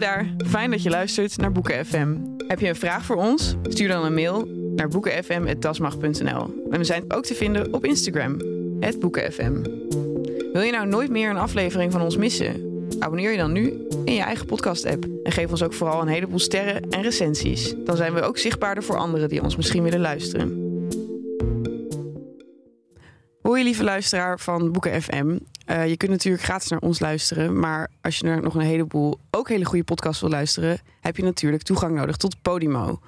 Daar, fijn dat je luistert naar Boeken FM. Heb je een vraag voor ons? Stuur dan een mail naar boekenfm.dasmag.nl. En we zijn ook te vinden op Instagram, boekenfm. Wil je nou nooit meer een aflevering van ons missen? Abonneer je dan nu in je eigen podcast-app. En geef ons ook vooral een heleboel sterren en recensies. Dan zijn we ook zichtbaarder voor anderen die ons misschien willen luisteren. Hoi lieve luisteraar van Boeken FM. Uh, je kunt natuurlijk gratis naar ons luisteren. Maar als je er nog een heleboel ook hele goede podcasts wil luisteren... heb je natuurlijk toegang nodig tot Podimo.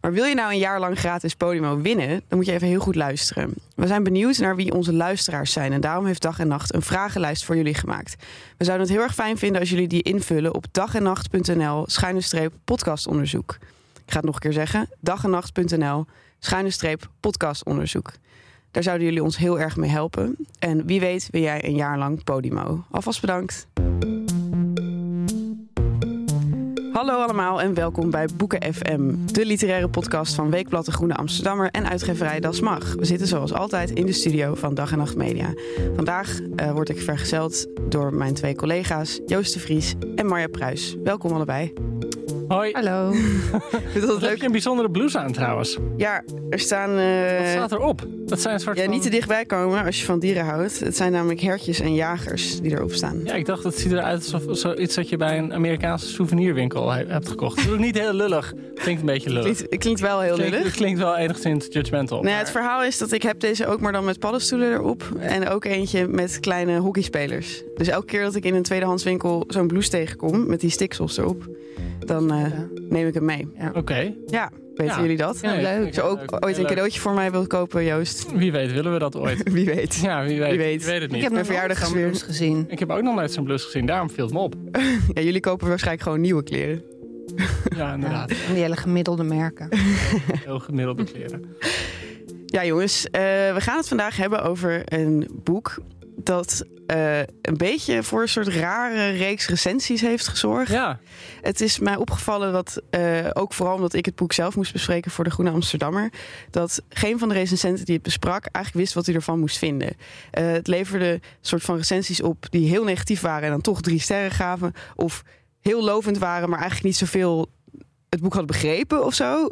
Maar wil je nou een jaar lang gratis Podimo winnen, dan moet je even heel goed luisteren. We zijn benieuwd naar wie onze luisteraars zijn en daarom heeft Dag en Nacht een vragenlijst voor jullie gemaakt. We zouden het heel erg fijn vinden als jullie die invullen op dagennacht.nl schuine streep podcastonderzoek. Ik ga het nog een keer zeggen, dagennacht.nl schuine streep podcastonderzoek. Daar zouden jullie ons heel erg mee helpen. En wie weet wil jij een jaar lang Podimo. Alvast bedankt. Hallo allemaal en welkom bij Boeken FM, de literaire podcast van Weekblad de Groene Amsterdammer en uitgeverij Das Mag. We zitten zoals altijd in de studio van Dag en Nacht Media. Vandaag uh, word ik vergezeld door mijn twee collega's Joost de Vries en Marja Pruis. Welkom allebei. Hoi. Hallo. Vind dat leuk? Heb je een bijzondere blouse aan trouwens? Ja, er staan... Uh... Wat staat erop? Dat zijn een soort Ja, van... niet te dichtbij komen als je van dieren houdt. Het zijn namelijk hertjes en jagers die erop staan. Ja, ik dacht, het ziet eruit alsof zoiets dat je bij een Amerikaanse souvenirwinkel hebt gekocht. Het is ook niet heel lullig. Klinkt een beetje lullig. Klinkt, het klinkt wel heel klinkt, lullig. Het klinkt wel enigszins judgmental. Nee, maar... het verhaal is dat ik heb deze ook maar dan met paddenstoelen erop. En ook eentje met kleine hockeyspelers. Dus elke keer dat ik in een tweedehandswinkel zo'n blouse tegenkom met die stiksels erop... dan uh, neem ik hem mee. Ja. Oké. Okay. Ja, weten ja. jullie dat? Ja, leuk. Als je ook leuk. ooit een cadeautje voor mij wilt kopen, Joost. Wie weet, willen we dat ooit? wie weet. Ja, wie weet. Wie weet. Weet het niet. Ik heb mijn verjaardag zo'n blouse gezien. Ik heb ook nog nooit zo'n blouse gezien, daarom viel het me op. ja, jullie kopen waarschijnlijk gewoon nieuwe kleren. Ja, inderdaad. Ja, die hele gemiddelde merken. Heel gemiddelde kleren. Ja, jongens, uh, we gaan het vandaag hebben over een boek dat uh, een beetje voor een soort rare reeks recensies heeft gezorgd. Ja. Het is mij opgevallen dat, uh, ook vooral omdat ik het boek zelf moest bespreken voor de Groene Amsterdammer, dat geen van de recensenten die het besprak eigenlijk wist wat hij ervan moest vinden. Uh, het leverde een soort van recensies op die heel negatief waren en dan toch drie sterren gaven. Of heel lovend waren, maar eigenlijk niet zoveel het boek had begrepen of zo.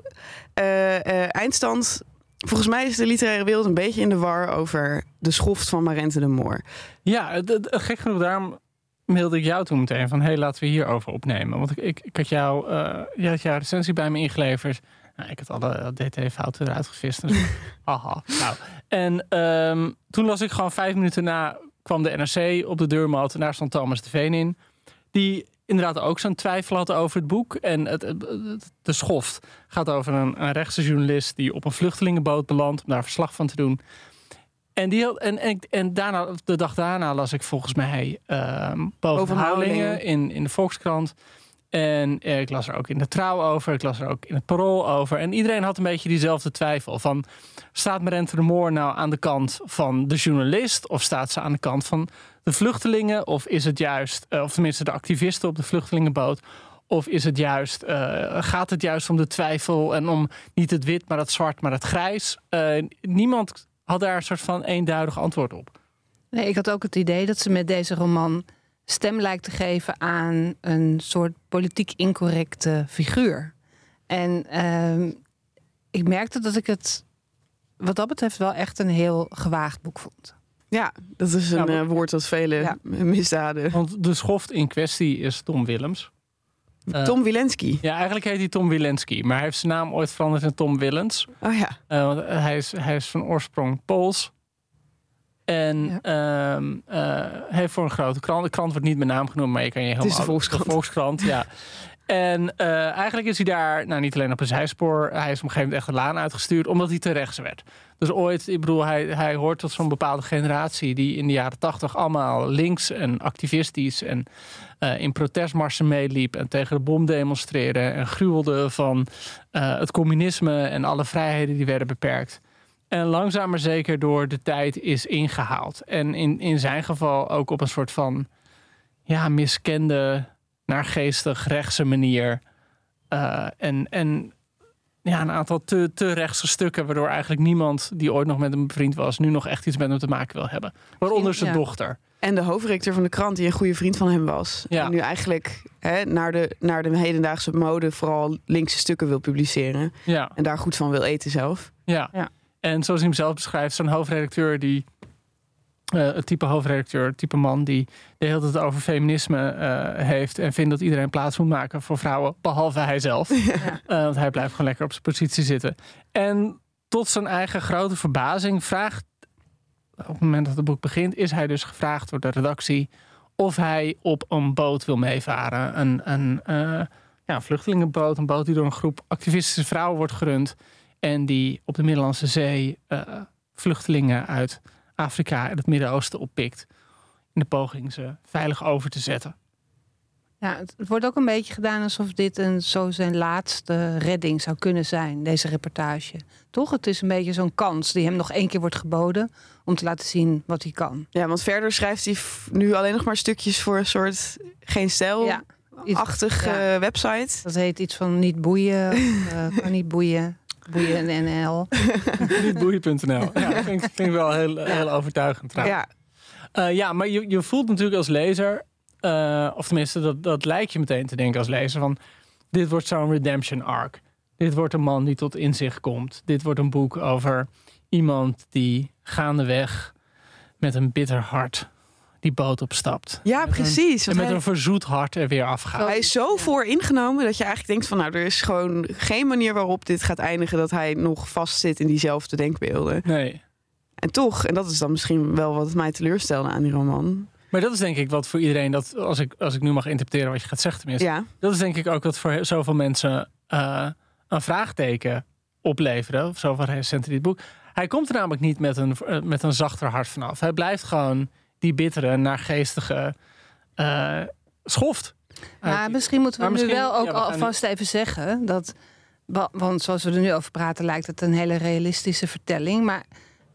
eindstand Volgens mij is de literaire wereld een beetje in de war over de schoft van Marente de Moor. Ja, gek genoeg, daarom mailde ik jou toen meteen van... hé, hey, laten we hierover opnemen. Want ik, ik, ik had jou, uh, je had jouw recensie bij me ingeleverd. Nou, ik had alle DT-fouten eruit gevist. Dus, aha. Nou, en um, toen las ik gewoon vijf minuten na... kwam de NRC op de deurmat en daar stond Thomas de Veen in. Die inderdaad ook zo'n twijfel had over het boek. En het, het, het, de schoft gaat over een, een rechtse journalist die op een vluchtelingenboot belandt om daar verslag van te doen. En, die en, en daarna, de dag daarna las ik volgens mij uh, boven Houdingen in, in de Volkskrant. En eh, ik las er ook in de Trouw over. Ik las er ook in het Parool over. En iedereen had een beetje diezelfde twijfel. Van, staat Marente de Moor nou aan de kant van de journalist? Of staat ze aan de kant van de vluchtelingen? Of is het juist, uh, of tenminste de activisten op de vluchtelingenboot... Of is het juist, uh, gaat het juist om de twijfel en om niet het wit, maar het zwart, maar het grijs? Uh, niemand had daar een soort van eenduidig antwoord op. Nee, ik had ook het idee dat ze met deze roman stem lijkt te geven aan een soort politiek incorrecte figuur. En uh, ik merkte dat ik het wat dat betreft wel echt een heel gewaagd boek vond. Ja, dat is een ja, woord dat vele ja. misdaden. Want de schoft in kwestie is Tom Willems. Tom uh, Wilensky. Ja, eigenlijk heet hij Tom Wilensky. Maar hij heeft zijn naam ooit veranderd in Tom Willens. Oh ja. Uh, want hij is, hij is van oorsprong Pools. En ja. um, uh, heeft voor een grote krant. De krant wordt niet met naam genoemd, maar je kan je helemaal... Het is de Volkskrant. De Volkskrant, ja. En eh, eigenlijk is hij daar, nou niet alleen op een zijspoor, hij is op een gegeven moment echt een laan uitgestuurd, omdat hij te rechts werd. Dus ooit, ik bedoel, hij, hij hoort tot zo'n bepaalde generatie die in de jaren tachtig allemaal links en activistisch en eh, in protestmarsen meeliep en tegen de bom demonstreerde en gruwelde van eh, het communisme en alle vrijheden die werden beperkt. En langzaam maar zeker door de tijd is ingehaald. En in, in zijn geval ook op een soort van ja, miskende, naargeestig, rechtse manier. Uh, en, en ja, een aantal te, te rechtse stukken, waardoor eigenlijk niemand die ooit nog met hem bevriend was, nu nog echt iets met hem te maken wil hebben. Waaronder zijn Ja. dochter. En de hoofdredacteur van de krant, die een goede vriend van hem was. Ja. En nu eigenlijk hè, naar, de, naar de hedendaagse mode vooral linkse stukken wil publiceren. Ja, En daar goed van wil eten zelf. ja. Ja. En zoals hij hem zelf beschrijft, zo'n hoofdredacteur die. Eh, het type hoofdredacteur, het type man die de hele tijd over feminisme eh, heeft en vindt dat iedereen plaats moet maken voor vrouwen, behalve hij zelf. Eh, want hij blijft gewoon lekker op zijn positie zitten. En tot zijn eigen grote verbazing vraagt, op het moment dat het boek begint, is hij dus gevraagd door de redactie of hij op een boot wil meevaren. Een, een, ja, een vluchtelingenboot, een boot die door een groep activistische vrouwen wordt gerund. En die op de Middellandse Zee vluchtelingen uit Afrika en het Midden-Oosten oppikt. In de poging ze veilig over te zetten. Ja, het wordt ook een beetje gedaan alsof dit een, zo zijn laatste redding zou kunnen zijn, deze reportage. Toch? Het is een beetje zo'n kans die hem nog één keer wordt geboden om te laten zien wat hij kan. Ja, want verder schrijft hij nu alleen nog maar stukjes voor een soort geen stijl-achtig Ja, iets- website. Dat heet iets van niet boeien, of, eh, kan niet boeien, boeien en NL. Niet boeien.nl. Ja, ik wel heel, heel overtuigend trouwens. Ja, Eh, ja, maar je, je voelt natuurlijk als lezer, eh, of tenminste, dat, dat lijkt je meteen te denken als lezer, van dit wordt zo'n redemption arc. Dit wordt een man die tot inzicht komt. Dit wordt een boek over iemand die gaandeweg met een bitter hart die boot opstapt. ja Met een- precies. En met hij, een verzoet hart er weer afgaat. hij is zo vooringenomen dat je eigenlijk denkt van nou, er is gewoon geen manier waarop dit gaat eindigen dat hij nog vastzit in diezelfde denkbeelden. Nee. En toch, en dat is dan misschien wel wat mij teleurstelde aan die roman. Maar dat is denk ik wat voor iedereen, dat, als, ik, als ik nu mag interpreteren wat je gaat zeggen tenminste. Ja, Dat is denk ik ook wat voor zoveel mensen eh, een vraagteken opleveren. Of zoveel recensenten dit boek. Hij komt er namelijk niet met een, eh, met een zachter hart vanaf. Hij blijft gewoon die bittere, naargeestige eh schoft. Maar misschien moeten we Maar nu misschien- wel ook ja, we gaan alvast even zeggen dat. wa- Want zoals we er nu over praten, lijkt het een hele realistische vertelling. Maar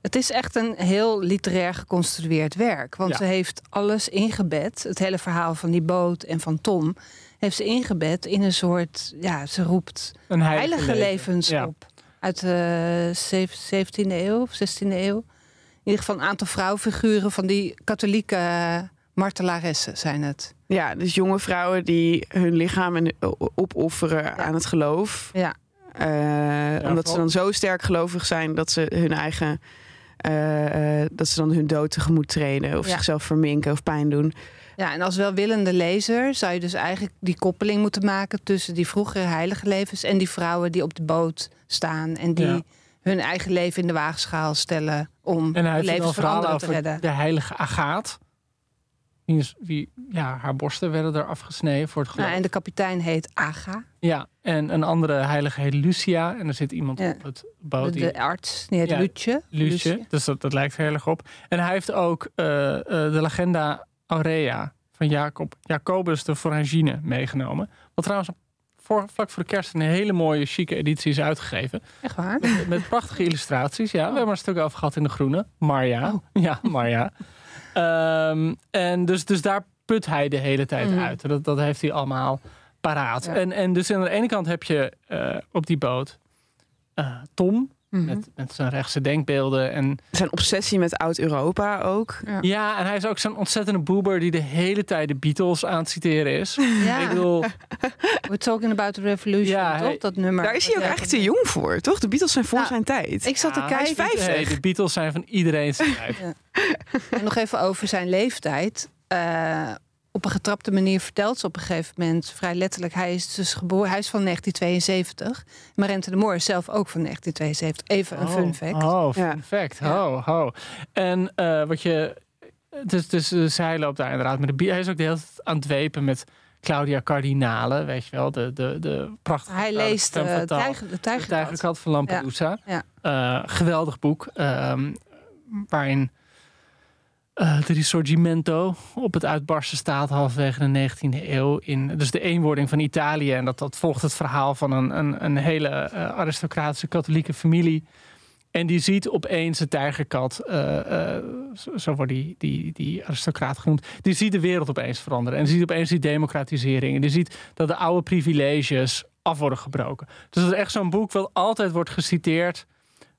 het is echt een heel literair geconstrueerd werk. Want Ja. ze heeft alles ingebed. Het hele verhaal van die boot en van Tom heeft ze ingebed in een soort. Ja, ze roept een heilige, heilige leven. levens Ja. op. Uit de zev- 17e eeuw of 16e eeuw. In ieder geval een aantal vrouwfiguren van die katholieke eh, martelaressen zijn het. ja, dus jonge vrouwen die hun lichaam en, opofferen aan het geloof. Ja. Eh, omdat ze dan zo sterk gelovig zijn dat ze hun eigen. eh, eh, dat ze dan hun dood tegemoet treden of Ja. zichzelf verminken of pijn doen. Ja, en als welwillende lezer zou je dus eigenlijk die koppeling moeten maken tussen die vroegere heilige levens en die vrouwen die op de boot staan en die Ja. hun eigen leven in de waagschaal stellen om En hij de heeft levens van anderen te redden. de heilige Agaat. Wie, ja, haar borsten werden er afgesneden voor het geloof. Nou, en de kapitein heet Aga, Ja, en een andere heilige heet Lucia. En er zit iemand Ja. op het de, boot die... de arts. Die heet Ja, Lutje. Dus dat, dat lijkt heel erg op. En hij heeft ook eh, eh, de Legenda Aurea van Jacob, Jacobus de Foragine meegenomen. Wat trouwens voor, vlak voor de kerst een hele mooie, chique editie is uitgegeven. Echt waar? Met, met prachtige illustraties. Ja, we hebben er een stuk over gehad in de groene. Marja. Ja, Marja. Ehm, en dus, dus daar put hij de hele tijd Mhm. uit. Dat, dat heeft hij allemaal paraat. Ja. En, en dus aan de ene kant heb je eh, op die boot eh, Tom. Mhm. Met, met zijn rechtse denkbeelden. En Zijn obsessie met oud-Europa ook. Ja. ja, en hij is ook zo'n ontzettende boeber die de hele tijd de Beatles aan het citeren is. Ja, Ik bedoel, we're talking about the revolution, Ja, toch? hij- Dat nummer. Daar is hij ook Ja. echt te jong voor, toch? De Beatles zijn voor Nou, zijn tijd. Ik zat te ja, hij is kijken. niet- 50. hey, de Beatles zijn van iedereen zijn tijd. En nog even over zijn leeftijd. Eh, op een getrapte manier vertelt ze op een gegeven moment vrij letterlijk. Hij is dus geboren, hij is van 1972. Marente de Moor is zelf ook van 1972. Even een fun fact. Oh, fun Ja. fact. Ho, ho. En eh, wat je... Dus, dus, dus hij loopt daar inderdaad met de... bi- Hij is ook de hele tijd aan het dwepen met Claudia Cardinale, weet je wel, de, de, de prachtige Hij leest eh, tijger, de. Tijgerkat van Lampedusa. Ja, Eh, geweldig boek. ehm, waarin eh de Risorgimento op het uitbarsten staat halverwege de 19e eeuw. In, dus de eenwording van Italië. En dat, dat volgt het verhaal van een, een, een hele eh, aristocratische katholieke familie. En die ziet opeens de tijgerkat, eh, zo, zo wordt die, die, die aristocraat genoemd. Die ziet de wereld opeens veranderen. En die ziet opeens die democratisering. En die ziet dat de oude privileges af worden gebroken. Dus dat is echt zo'n boek wat altijd wordt geciteerd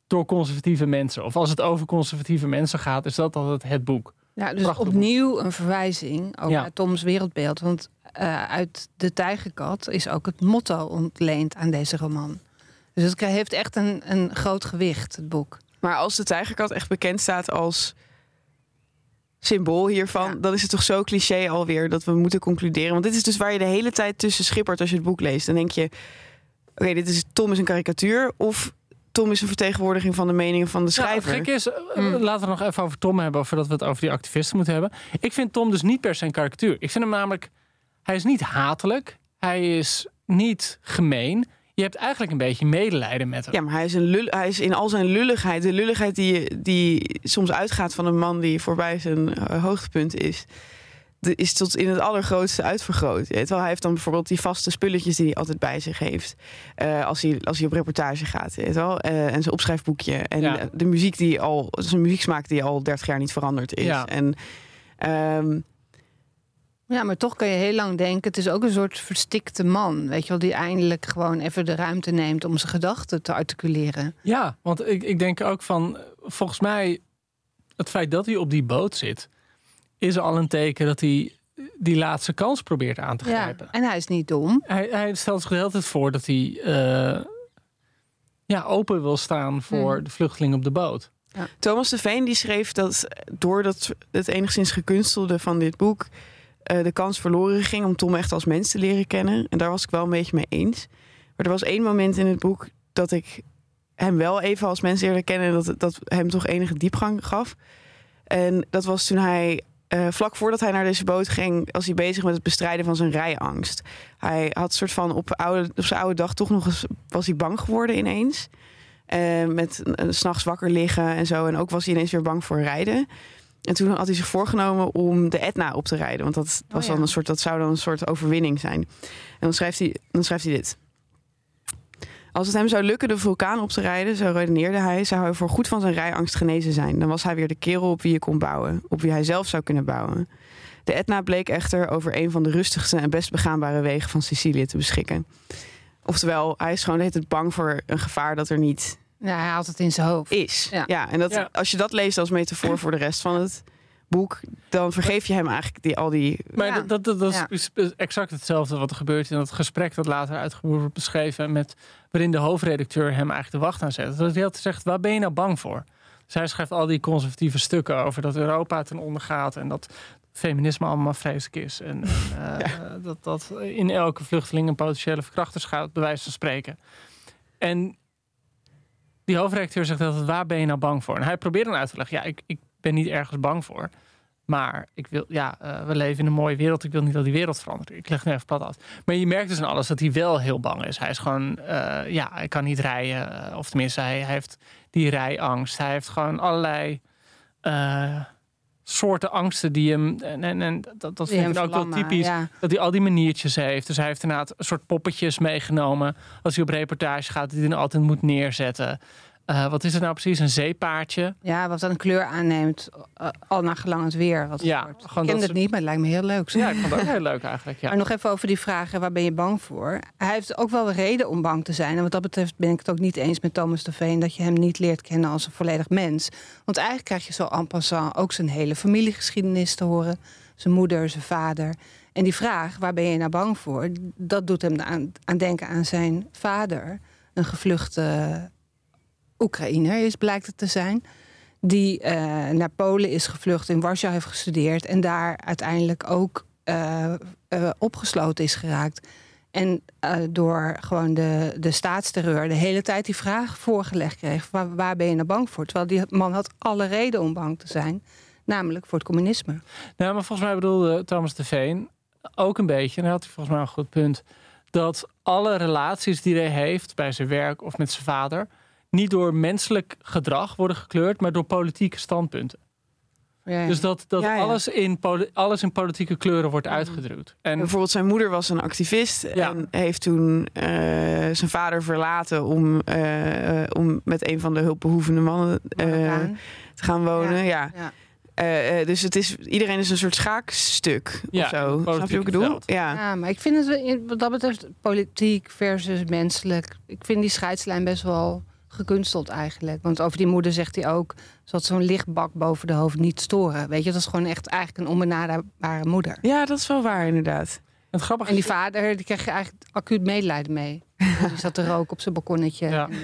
door conservatieve mensen. Of als het over conservatieve mensen gaat, is dat altijd het boek. Ja, dus Prachtig boek. opnieuw een verwijzing ook Ja. naar Toms wereldbeeld. Want eh, uit De Tijgerkat is ook het motto ontleend aan deze roman. Dus het heeft echt een, een groot gewicht, het boek. Maar als de tijgerkat echt bekend staat als symbool hiervan, Ja. dan is het toch zo cliché alweer dat we moeten concluderen. Want dit is dus waar je de hele tijd tussen schippert als je het boek leest. Dan denk je, oké, dit is Tom is een karikatuur of Tom is een vertegenwoordiging van de meningen van de het schrijver. gek is, eh, Hmm. laten we nog even over Tom hebben, voordat we het over die activisten moeten hebben. Ik vind Tom dus niet per se een karikatuur. Ik vind hem namelijk, hij is niet hatelijk, hij is niet gemeen. Je hebt eigenlijk een beetje medelijden met hem. Ja, maar hij is, een lul, hij is in al zijn lulligheid, de lulligheid die, die soms uitgaat van een man die voorbij zijn eh, hoogtepunt is, is tot in het allergrootste uitvergroot. Weet wel, hij heeft dan bijvoorbeeld die vaste spulletjes die hij altijd bij zich heeft. eh, als, hij, als hij op reportage gaat. Weet wel? eh, en zijn opschrijfboekje. En Ja. de, de muziek die al, zijn muzieksmaak die al 30 jaar niet veranderd is. Ja. En ehm, Ja, maar toch kan je heel lang denken, het is ook een soort verstikte man. Weet je wel, die eindelijk gewoon even de ruimte neemt om zijn gedachten te articuleren. Ja, want ik, ik denk ook van, volgens mij, het feit dat hij op die boot zit, is al een teken dat hij die laatste kans probeert aan te Ja, grijpen. en hij is niet dom. Hij, hij stelt zich de hele tijd voor dat hij eh, ja, open wil staan voor Hmm. de vluchtelingen op de boot. Thomas de Veen die schreef dat door dat het enigszins gekunstelde van dit boek eh, de kans verloren ging om Tom echt als mens te leren kennen. En daar was ik wel een beetje mee eens. Maar er was één moment in het boek dat ik hem wel even als mens leerde kennen en dat dat hem toch enige diepgang gaf. En dat was toen hij eh, vlak voordat hij naar deze boot ging, was hij bezig met het bestrijden van zijn rijangst. Hij had soort van op, oude, op zijn oude dag toch nog eens was hij bang geworden ineens. Eh, met uh, s'nachts wakker liggen en zo. En ook was hij ineens weer bang voor rijden. En toen had hij zich voorgenomen om de Etna op te rijden. Want dat, was Oh ja. dan een soort, dat zou dan een soort overwinning zijn. En dan schrijft hij, dan schrijft hij dit. Als het hem zou lukken de vulkaan op te rijden, zo redeneerde hij, zou hij voor goed van zijn rijangst genezen zijn. Dan was hij weer de kerel op wie je kon bouwen, op wie hij zelf zou kunnen bouwen. De Etna bleek echter over een van de rustigste en best begaanbare wegen van Sicilië te beschikken. Oftewel, hij is gewoon tijd bang voor een gevaar dat er niet Ja, hij haalt het in zijn hoofd. is. Ja, Ja. en dat, Ja. als je dat leest als metafoor voor de rest van het boek, dan vergeef je hem eigenlijk die, al die. Maar Ja. dat, dat, dat, dat Ja. is exact hetzelfde wat er gebeurt in dat gesprek dat later uitgevoerd wordt beschreven. Met, waarin de hoofdredacteur hem eigenlijk de wacht aanzet. Dat hij altijd zegt, waar ben je nou bang voor? Dus hij schrijft al die conservatieve stukken over dat Europa ten onder gaat. En dat feminisme allemaal vreselijk is. En, en, eh, dat, dat in elke vluchteling een potentiële verkrachter schuilt, bij wijze van spreken. En die hoofdredacteur zegt altijd, waar ben je nou bang voor? En hij probeert dan uit te leggen, ja, ik, ik ben niet ergens bang voor. Maar ik wil, ja, eh, we leven in een mooie wereld. Ik wil niet dat die wereld verandert. Ik leg nu even plat af. Maar je merkt dus aan alles dat hij wel heel bang is. Hij is gewoon, eh, ja, hij kan niet rijden. eh, Of tenminste, hij, hij heeft die rijangst. Hij heeft gewoon allerlei soorten angsten die hem. En, en, en dat, dat Die vind ik ook wel typisch. Ja. Dat hij al die maniertjes heeft. Dus hij heeft inderdaad een soort poppetjes meegenomen. Als hij op reportage gaat, die hij dan altijd moet neerzetten. Eh, wat is het nou precies? Een zeepaardje. ja, wat dan een kleur aanneemt, eh, al naar gelang het weer. Wat het Ja, wordt. ik ken dat het niet, maar het lijkt me heel leuk. Ja, ik vond het ook heel leuk eigenlijk. Ja. Maar nog even over die vragen, waar ben je bang voor? Hij heeft ook wel een reden om bang te zijn. En wat dat betreft ben ik het ook niet eens met Thomas de Veen... dat je hem niet leert kennen als een volledig mens. Want eigenlijk krijg je zo en passant ook zijn hele familiegeschiedenis te horen. Zijn moeder, zijn vader. En die vraag, waar ben je nou bang voor? Dat doet hem aan, aan denken aan zijn vader. Een gevluchte Oekraïner is, blijkt het te zijn die eh, naar Polen is gevlucht, in Warschau heeft gestudeerd en daar uiteindelijk ook eh, eh, opgesloten is geraakt. En door gewoon de, de staatsterreur de hele tijd die vraag voorgelegd kreeg: waar, waar ben je nou bang voor? Terwijl die man had alle reden om bang te zijn, namelijk voor het communisme. Nou, maar volgens mij bedoelde Thomas de Veen ook een beetje, en daar had hij volgens mij een goed punt, dat alle relaties die hij heeft bij zijn werk of met zijn vader, niet door menselijk gedrag worden gekleurd, maar door politieke standpunten. Ja, ja. Dus dat, dat Ja, ja. Alles, in alles in politieke kleuren wordt uitgedrukt. En Bijvoorbeeld zijn moeder was een activist Ja. en heeft toen eh, zijn vader verlaten om, eh, om met een van de hulpbehoevende mannen eh, te gaan wonen. Ja. Ja. Eh, eh, dus het is, iedereen is een soort schaakstuk Ja, of zo. Snap je wat ik bedoel? Ja. Ja, maar ik vind het wat dat betreft politiek versus menselijk. Ik vind die scheidslijn best wel gekunsteld eigenlijk. Want over die moeder zegt hij ook... zodat zo'n lichtbak boven de hoofd niet storen. Weet je, dat is gewoon echt eigenlijk een onbenaderbare moeder. ja, dat is wel waar inderdaad. het grappige En die vader, die krijg je eigenlijk acuut medelijden mee. Die zat te roken op zijn balkonnetje. Ja. En, eh,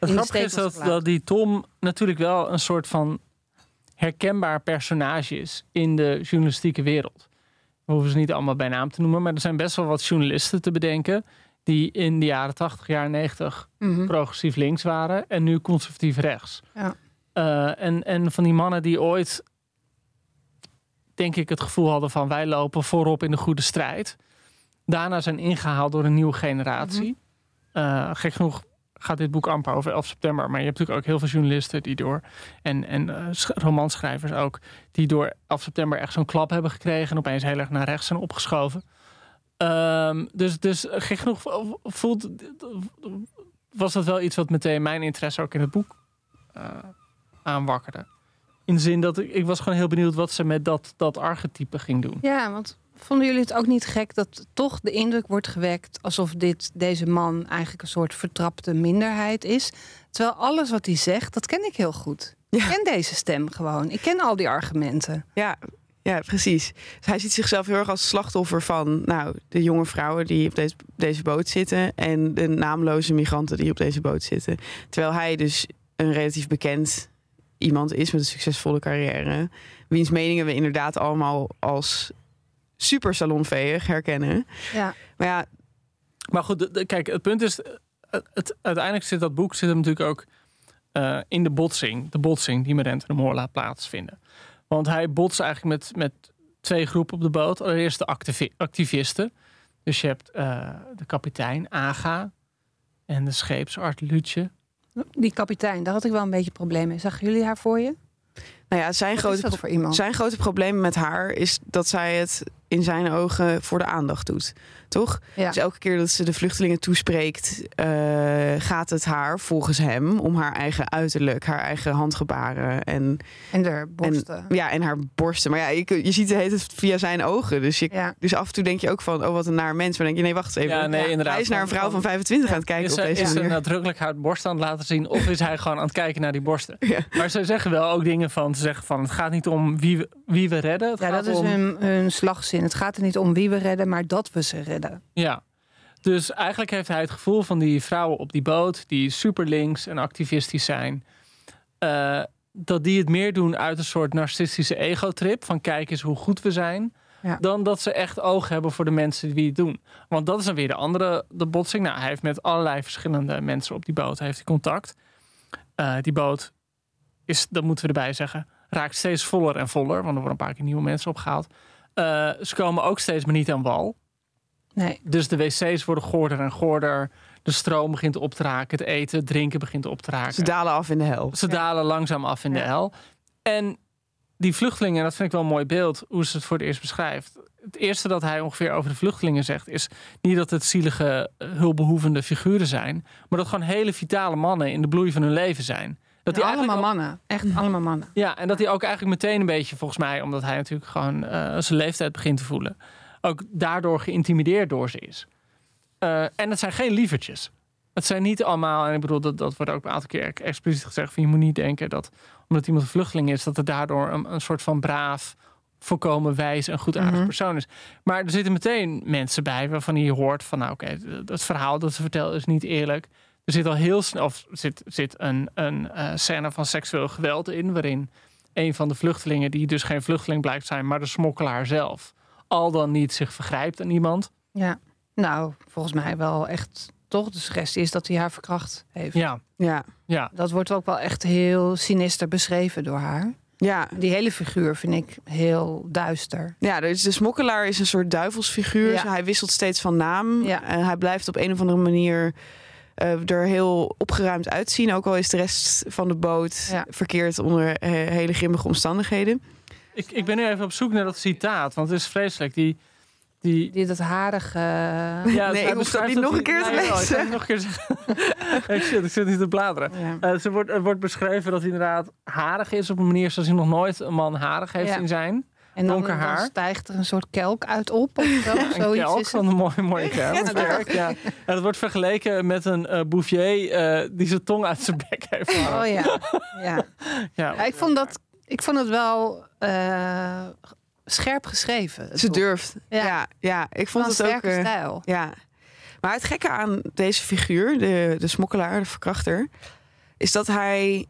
Het grappige is dat, dat die Tom natuurlijk wel een soort van herkenbaar personage is in de journalistieke wereld. We hoeven ze niet allemaal bij naam te noemen, maar er zijn best wel wat journalisten te bedenken die in de jaren 80, jaren 90 mhm. progressief links waren en nu conservatief rechts. Ja. Eh, en, en van die mannen die ooit, denk ik, het gevoel hadden van wij lopen voorop in de goede strijd. Daarna zijn ingehaald door een nieuwe generatie. Eh, gek genoeg gaat dit boek amper over 11 september. Maar je hebt natuurlijk ook heel veel journalisten die door. En, en eh, sch- romanschrijvers ook. Die door 11 september echt zo'n klap hebben gekregen. En opeens heel erg naar rechts zijn opgeschoven. Ehm, dus, dus eh, gek genoeg vo- voelt. Was dat wel iets wat meteen mijn interesse ook in het boek eh, aanwakkerde. In de zin dat ik, ik was gewoon heel benieuwd wat ze met dat, dat archetype ging doen. Ja, want vonden jullie het ook niet gek dat toch de indruk wordt gewekt alsof dit, deze man eigenlijk een soort vertrapte minderheid is? Terwijl alles wat hij zegt, dat ken ik heel goed. Ik ken deze stem gewoon. Ik ken al die argumenten. Ja, ja, precies. Dus hij ziet zichzelf heel erg als slachtoffer van nou, de jonge vrouwen die op deze, deze boot zitten en de naamloze migranten die op deze boot zitten. Terwijl hij dus een relatief bekend iemand is met een succesvolle carrière, wiens meningen we inderdaad allemaal als super salonveeg herkennen. Ja, Maar ja, Maar goed, de- de- kijk, het punt is, het, het- uiteindelijk zit dat boek zit hem natuurlijk ook eh, in de botsing, de botsing die met Rente de Moor laat plaatsvinden. Want hij botst eigenlijk met, met twee groepen op de boot. Allereerst de activi- activisten. Dus je hebt eh, de kapitein Aga en de scheepsarts Lutje. die kapitein, daar had ik wel een beetje probleem mee. Zagen jullie haar voor je? nou ja zijn, Wat grote voor iemand? zijn grote probleem met haar is dat zij het in zijn ogen voor de aandacht doet. Toch? Ja. Dus elke keer dat ze de vluchtelingen toespreekt, eh, gaat het haar volgens hem om haar eigen uiterlijk, haar eigen handgebaren en, En de borsten. ja, en haar borsten. Maar ja, je, je ziet het via zijn ogen. Dus, je, Ja. dus af en toe denk je ook van, oh wat een naar mens. Maar dan denk je, nee, wacht eens even. Ja, nee, inderdaad. Hij is naar een vrouw van Van- 25 aan het kijken Is, op hij, deze is ze nadrukkelijk haar borst aan het laten zien? Of is hij gewoon aan het kijken naar die borsten? Ja. Maar ze zeggen wel ook dingen van, ze zeggen van, het gaat niet om wie we, wie we redden. Het Ja, gaat dat is hun, hun slagzin. Het gaat er niet om wie we redden, maar dat we ze redden. Ja. Dus eigenlijk heeft hij het gevoel van die vrouwen op die boot, die super links en activistisch zijn, eh, dat die het meer doen uit een soort narcistische ego-trip van kijk eens hoe goed we zijn, Ja. dan dat ze echt oog hebben voor de mensen die het doen. Want dat is dan weer de andere de botsing. Nou, hij heeft met allerlei verschillende mensen op die boot heeft hij contact. Eh, die boot is, dat moeten we erbij zeggen, raakt steeds voller en voller, want er worden een paar keer nieuwe mensen opgehaald. Eh, ze komen ook steeds maar niet aan wal. Nee. Dus de wc's worden gorder en gorder. De stroom begint op te raken. Het eten, het drinken begint op te raken. Ze dalen af in de hel. Ze dalen langzaam af in de hel. En die vluchtelingen, dat vind ik wel een mooi beeld, hoe ze het voor het eerst beschrijft. Het eerste dat hij ongeveer over de vluchtelingen zegt, is niet dat het zielige, eh, hulpbehoevende figuren zijn, maar dat gewoon hele vitale mannen in de bloei van hun leven zijn. Dat die allemaal eigenlijk ook- mannen. Echt allemaal mannen. ja, en dat hij ook eigenlijk meteen een beetje, volgens mij, omdat hij natuurlijk gewoon eh, zijn leeftijd begint te voelen, ook daardoor geïntimideerd door ze is. Eh, en het zijn geen lievertjes. Het zijn niet allemaal, en ik bedoel, dat, dat wordt ook een aantal keer expliciet gezegd: van je moet niet denken dat omdat iemand een vluchteling is, dat het daardoor een, een soort van braaf, volkomen wijs en goedaardig Mhm. persoon is. Maar er zitten meteen mensen bij waarvan je hoort van, nou oké, het verhaal dat ze vertellen is niet eerlijk. Er zit al heel snel, of zit, zit een, een eh, scène van seksueel geweld in, waarin een van de vluchtelingen, die dus geen vluchteling blijkt zijn, maar de smokkelaar zelf, al dan niet zich vergrijpt aan iemand. Ja. Nou, volgens mij wel echt toch. De suggestie is dat hij haar verkracht heeft. Ja, Ja. ja. Dat wordt ook wel echt heel sinister beschreven door haar. Ja, Die hele figuur vind ik heel duister. ja dus de smokkelaar is een soort duivelsfiguur. Ja. Hij wisselt steeds van naam. Ja. En hij blijft op een of andere manier eh, er heel opgeruimd uitzien. Ook al is de rest van de boot Ja. verkeerd onder eh, hele grimmige omstandigheden. Ik, ik ben nu even op zoek naar dat citaat, want het is vreselijk. Die, die, Die dat harige... ja, Nee, ik hoef dat niet nog een keer te Nee, joh, ik lezen. het nog een keer zeggen. ik, zit, ik zit niet te bladeren. Ja. Eh, ze wordt, er wordt beschreven dat hij inderdaad harig is op een manier zoals hij nog nooit een man harig heeft Ja. zien zijn. En dan, Donker haar. dan stijgt er een soort kelk uit op. Of zo. Een Zoiets kelk is van het. een mooie, mooie kelk. Ja. En dat wordt vergeleken met een eh Bouvier eh, die zijn tong uit zijn bek heeft. Oh ja. ja. Ja. Ja, ik, vond dat, ik vond het wel eh, scherp geschreven. het Ze boek. durft. Ja. Ja, ja, ik vond een het ook. sterke eh, stijl. Ja. Maar het gekke aan deze figuur, de, de smokkelaar, de verkrachter, is dat hij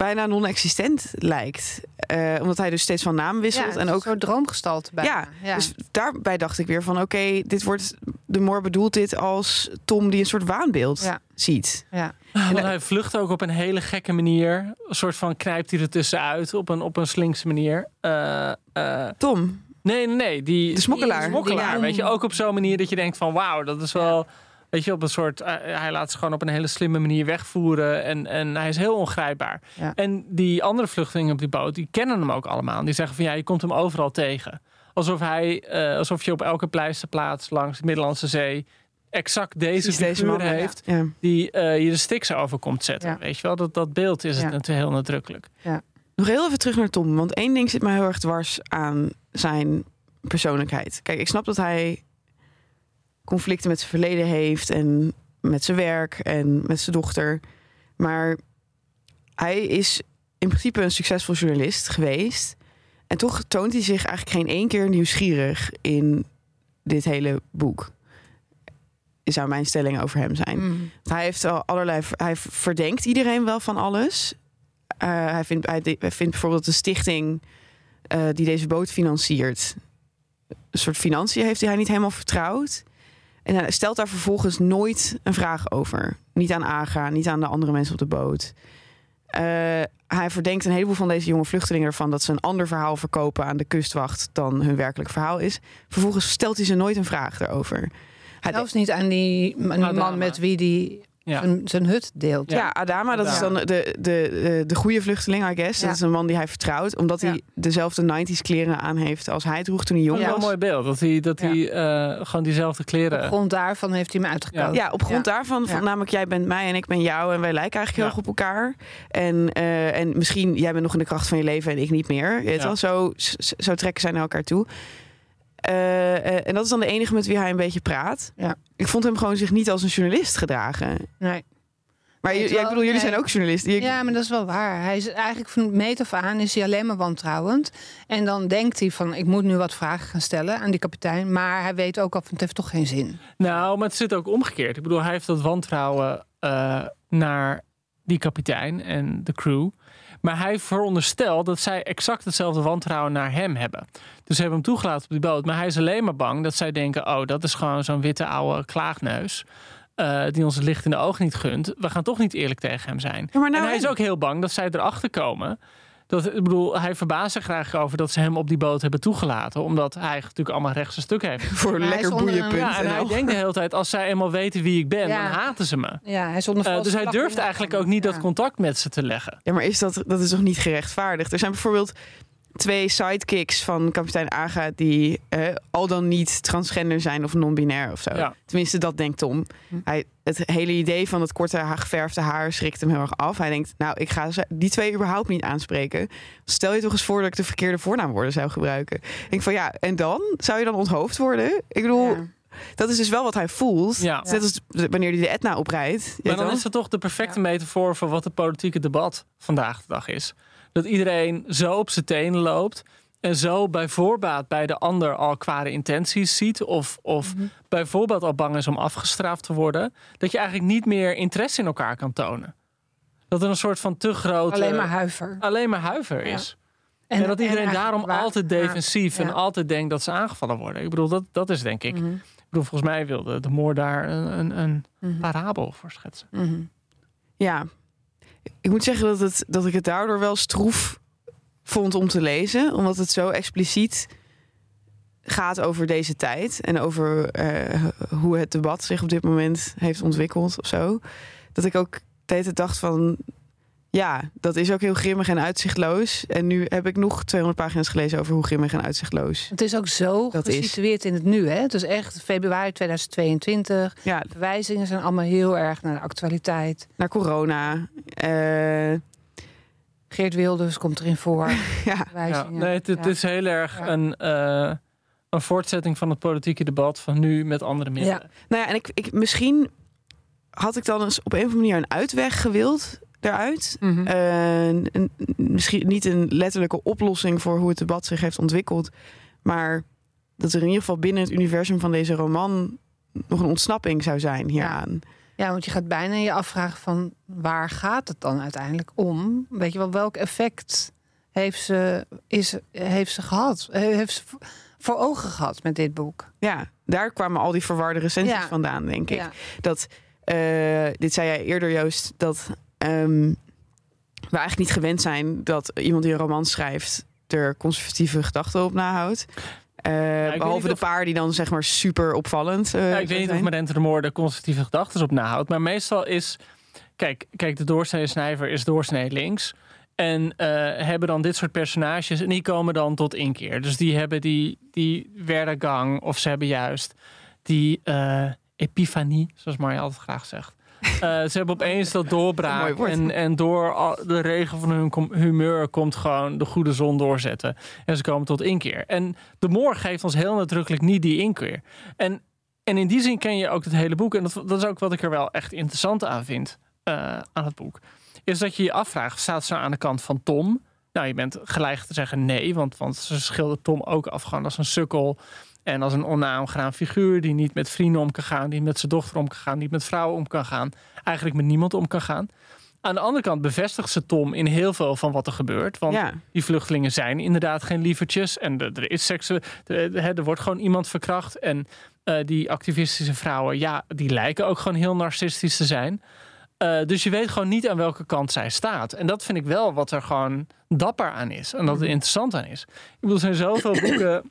bijna non-existent lijkt. Eh, omdat hij dus steeds van naam wisselt. Ja, en een ook, soort droomgestalte bij. ja, dus daarbij dacht ik weer van oké, dit wordt de Moor bedoelt dit als Tom die een soort waanbeeld Ja. ziet. ja. Want hij vlucht ook op een hele gekke manier. Een soort van knijpt hij er tussenuit op een, op een slinkse manier. Eh, eh, Tom, nee, nee, nee. Die, De smokkelaar. Die smokkelaar, Die- weet je. Ook op zo'n manier dat je denkt van wauw, dat is wel... Weet je, op een soort... eh, hij laat ze gewoon op een hele slimme manier wegvoeren. En, en hij is heel ongrijpbaar. Ja. En die andere vluchtelingen op die boot, die kennen hem ook allemaal. Die zeggen van ja, je komt hem overal tegen. Alsof hij, eh, alsof je op elke pleisterplaats langs de Middellandse Zee exact deze figuur heeft Ja. die eh, je de stiks over komt zetten. Ja. Weet je wel, dat, dat beeld is het natuurlijk heel nadrukkelijk. Nog heel even terug naar Tom. Want één ding zit mij heel erg dwars aan zijn persoonlijkheid. Kijk, ik snap dat hij conflicten met zijn verleden heeft en met zijn werk en met zijn dochter. Maar hij is in principe een succesvol journalist geweest. En toch toont hij zich eigenlijk geen één keer nieuwsgierig in dit hele boek. Zou mijn stelling over hem zijn. Mm. Hij heeft al allerlei. Hij verdenkt iedereen wel van alles. Eh, hij, vindt, hij, de- hij vindt bijvoorbeeld de stichting eh, die deze boot financiert. Een soort financiën heeft die hij niet helemaal vertrouwd. En hij stelt daar vervolgens nooit een vraag over. Niet aan Aga, niet aan de andere mensen op de boot. Eh, hij verdenkt een heleboel van deze jonge vluchtelingen ervan dat ze een ander verhaal verkopen aan de kustwacht dan hun werkelijk verhaal is. Vervolgens stelt hij ze nooit een vraag erover. Hij, Zelfs niet aan die man met wie die Ja. zijn, zijn hut deelt. Ja, Adama, dat is dan de, de, de, de goede vluchteling, I guess. Ja. Dat is een man die hij vertrouwt, omdat Ja. hij dezelfde 90s kleren aan heeft als hij droeg toen hij jong Dat is wel was. een mooi beeld. Dat hij, dat Ja. hij eh, gewoon diezelfde Op kleren... grond daarvan heeft hij me uitgekozen. Ja, op grond daarvan, van, Ja. namelijk jij bent mij en ik ben jou en wij lijken eigenlijk heel Ja. erg op elkaar. En, eh, en misschien jij bent nog in de kracht van je leven en ik niet meer. Je weet Ja. wel, zo, zo, zo trekken zij naar elkaar toe. Eh, eh, en dat is dan de enige met wie hij een beetje praat. Ja. Ik vond hem gewoon zich niet als een journalist gedragen. Nee. Maar Nee, je- ja, ik bedoel, jullie nee. zijn ook journalisten. Je- Ja, maar dat is wel waar. Hij is eigenlijk van meet af aan is hij alleen maar wantrouwend. En dan denkt hij van ik moet nu wat vragen gaan stellen aan die kapitein. Maar hij weet ook al van het heeft toch geen zin. Nou, maar het zit ook omgekeerd. Ik bedoel, hij heeft dat wantrouwen eh, naar die kapitein en de crew. Maar hij veronderstelt dat zij exact hetzelfde wantrouwen naar hem hebben. Dus ze hebben hem toegelaten op die boot. Maar hij is alleen maar bang dat zij denken... oh, dat is gewoon zo'n witte oude klaagneus... eh, die ons het licht in de ogen niet gunt. We gaan toch niet eerlijk tegen hem zijn. Ja, maar nou en hij is ook heel bang dat zij erachter komen... Dat, ik bedoel, hij verbaast zich graag over dat ze hem op die boot hebben toegelaten. Omdat hij natuurlijk allemaal rechtse stuk heeft. Voor lekker boeienpunt. Ja, en hij denkt de hele tijd, als zij eenmaal weten wie ik ben, Ja. dan haten ze me. Ja, hij is onder Eh, dus hij durft eigenlijk ook niet dat contact met ze te leggen. Ja, maar is dat, dat is toch niet gerechtvaardigd? Er zijn bijvoorbeeld twee sidekicks van kapitein Aga... die eh, al dan niet transgender zijn of non-binair of zo. Ja. Tenminste, dat denkt Tom. Hm. Hij, het hele idee van het korte geverfde haar schrikt hem heel erg af. Hij denkt, nou, ik ga ze- die twee überhaupt niet aanspreken. Stel je toch eens voor dat ik de verkeerde voornaamwoorden zou gebruiken. Ik denk van, ja, en dan? Zou je dan onthoofd worden? Ik bedoel, Ja. dat is dus wel wat hij voelt. Ja. Net als wanneer hij de Etna oprijdt. Maar dan wel? is het toch de perfecte metafoor voor wat het politieke debat vandaag de dag is. Dat iedereen zo op zijn tenen loopt en zo bij voorbaat bij de ander al kwade intenties ziet of, of Mhm. bijvoorbeeld al bang is om afgestraft te worden, dat je eigenlijk niet meer interesse in elkaar kan tonen. Dat er een soort van te grote... Alleen maar huiver. alleen maar huiver Ja. is. En, dat iedereen daarom waar- altijd defensief Ja. en altijd denkt dat ze aangevallen worden. Ik bedoel, dat, dat is denk ik. Mhm. Ik bedoel, volgens mij wilde de moord daar een, een, een Mhm. parabel voor schetsen. Mhm. Ja, ik moet zeggen dat, het, dat ik het daardoor wel stroef vond om te lezen. Omdat het zo expliciet gaat over deze tijd. En over eh, hoe het debat zich op dit moment heeft ontwikkeld of zo. Dat ik ook hele tijd dacht van... Ja, dat is ook heel grimmig en uitzichtloos. En nu heb ik nog 200 pagina's gelezen over hoe grimmig en uitzichtloos. Het is ook zo Dat is- gesitueerd in het nu. Hè? Het is echt februari 2022. Ja, Verwijzingen zijn allemaal heel erg naar de actualiteit. naar corona. eh, Geert Wilders komt erin voor. ja, Ja, nee, het, het Ja. is heel erg Ja. een, eh, een voortzetting van het politieke debat van nu met andere middelen. Nou ja, en ik, ik, misschien had ik dan eens op een of andere manier een uitweg gewild daaruit. Mhm. Eh, een- misschien niet een letterlijke oplossing voor hoe het debat zich heeft ontwikkeld. Maar dat er in ieder geval binnen het universum van deze roman nog een ontsnapping zou zijn hieraan. Ja, want je gaat bijna je afvragen van waar gaat het dan uiteindelijk om? Weet je wel, welk effect heeft ze, is, heeft ze gehad? Heeft ze voor- ogen gehad met dit boek? Ja, daar kwamen al die verwarde recensies Ja. vandaan, denk ik. Ja. Dat, eh, dit zei jij eerder, Joost, dat ehm, we eigenlijk niet gewend zijn dat iemand die een roman schrijft er conservatieve gedachten op nahoudt. Weet behalve de of- paar die dan zeg maar super opvallend Ja, ik weet niet of. Marente de Moor de conservatieve gedachten op nahoudt. Maar meestal is... Kijk, kijk de doorsnee snijver is doorsnee links. En eh, hebben dan dit soort personages. En die komen dan tot inkeer. Dus die hebben die, die werdegang. Of ze hebben juist die epifanie. Zoals Marja altijd graag zegt. Eh, ze hebben opeens dat doorbraak. En, en door de regen van hun humeur komt gewoon de goede zon doorzetten. En ze komen tot inkeer. En de Moor geeft ons heel nadrukkelijk niet die inkeer. En, en in die zin ken je ook het hele boek. En dat, dat is ook wat ik er wel echt interessant aan vind. eh, aan het boek. Is dat je je afvraagt, staat ze aan de kant van Tom? Nou, je bent gelijk te zeggen nee. Want, want ze schildert Tom ook af gewoon als een sukkel. En als een onaangenaam figuur die niet met vrienden om kan gaan, die met zijn dochter om kan gaan, die met vrouwen om kan gaan, eigenlijk met niemand om kan gaan. Aan de andere kant bevestigt ze Tom in heel veel van wat er gebeurt. Want Ja. die vluchtelingen zijn inderdaad geen lievertjes. En er, er is seksu er, er- wordt gewoon iemand verkracht. En eh, die activistische vrouwen, ja, die lijken ook gewoon heel narcistisch te zijn. Eh, dus je weet gewoon niet aan welke kant zij staat. En dat vind ik wel wat er gewoon dapper aan is. En dat er interessant aan is. Ik bedoel, er zijn zoveel boeken.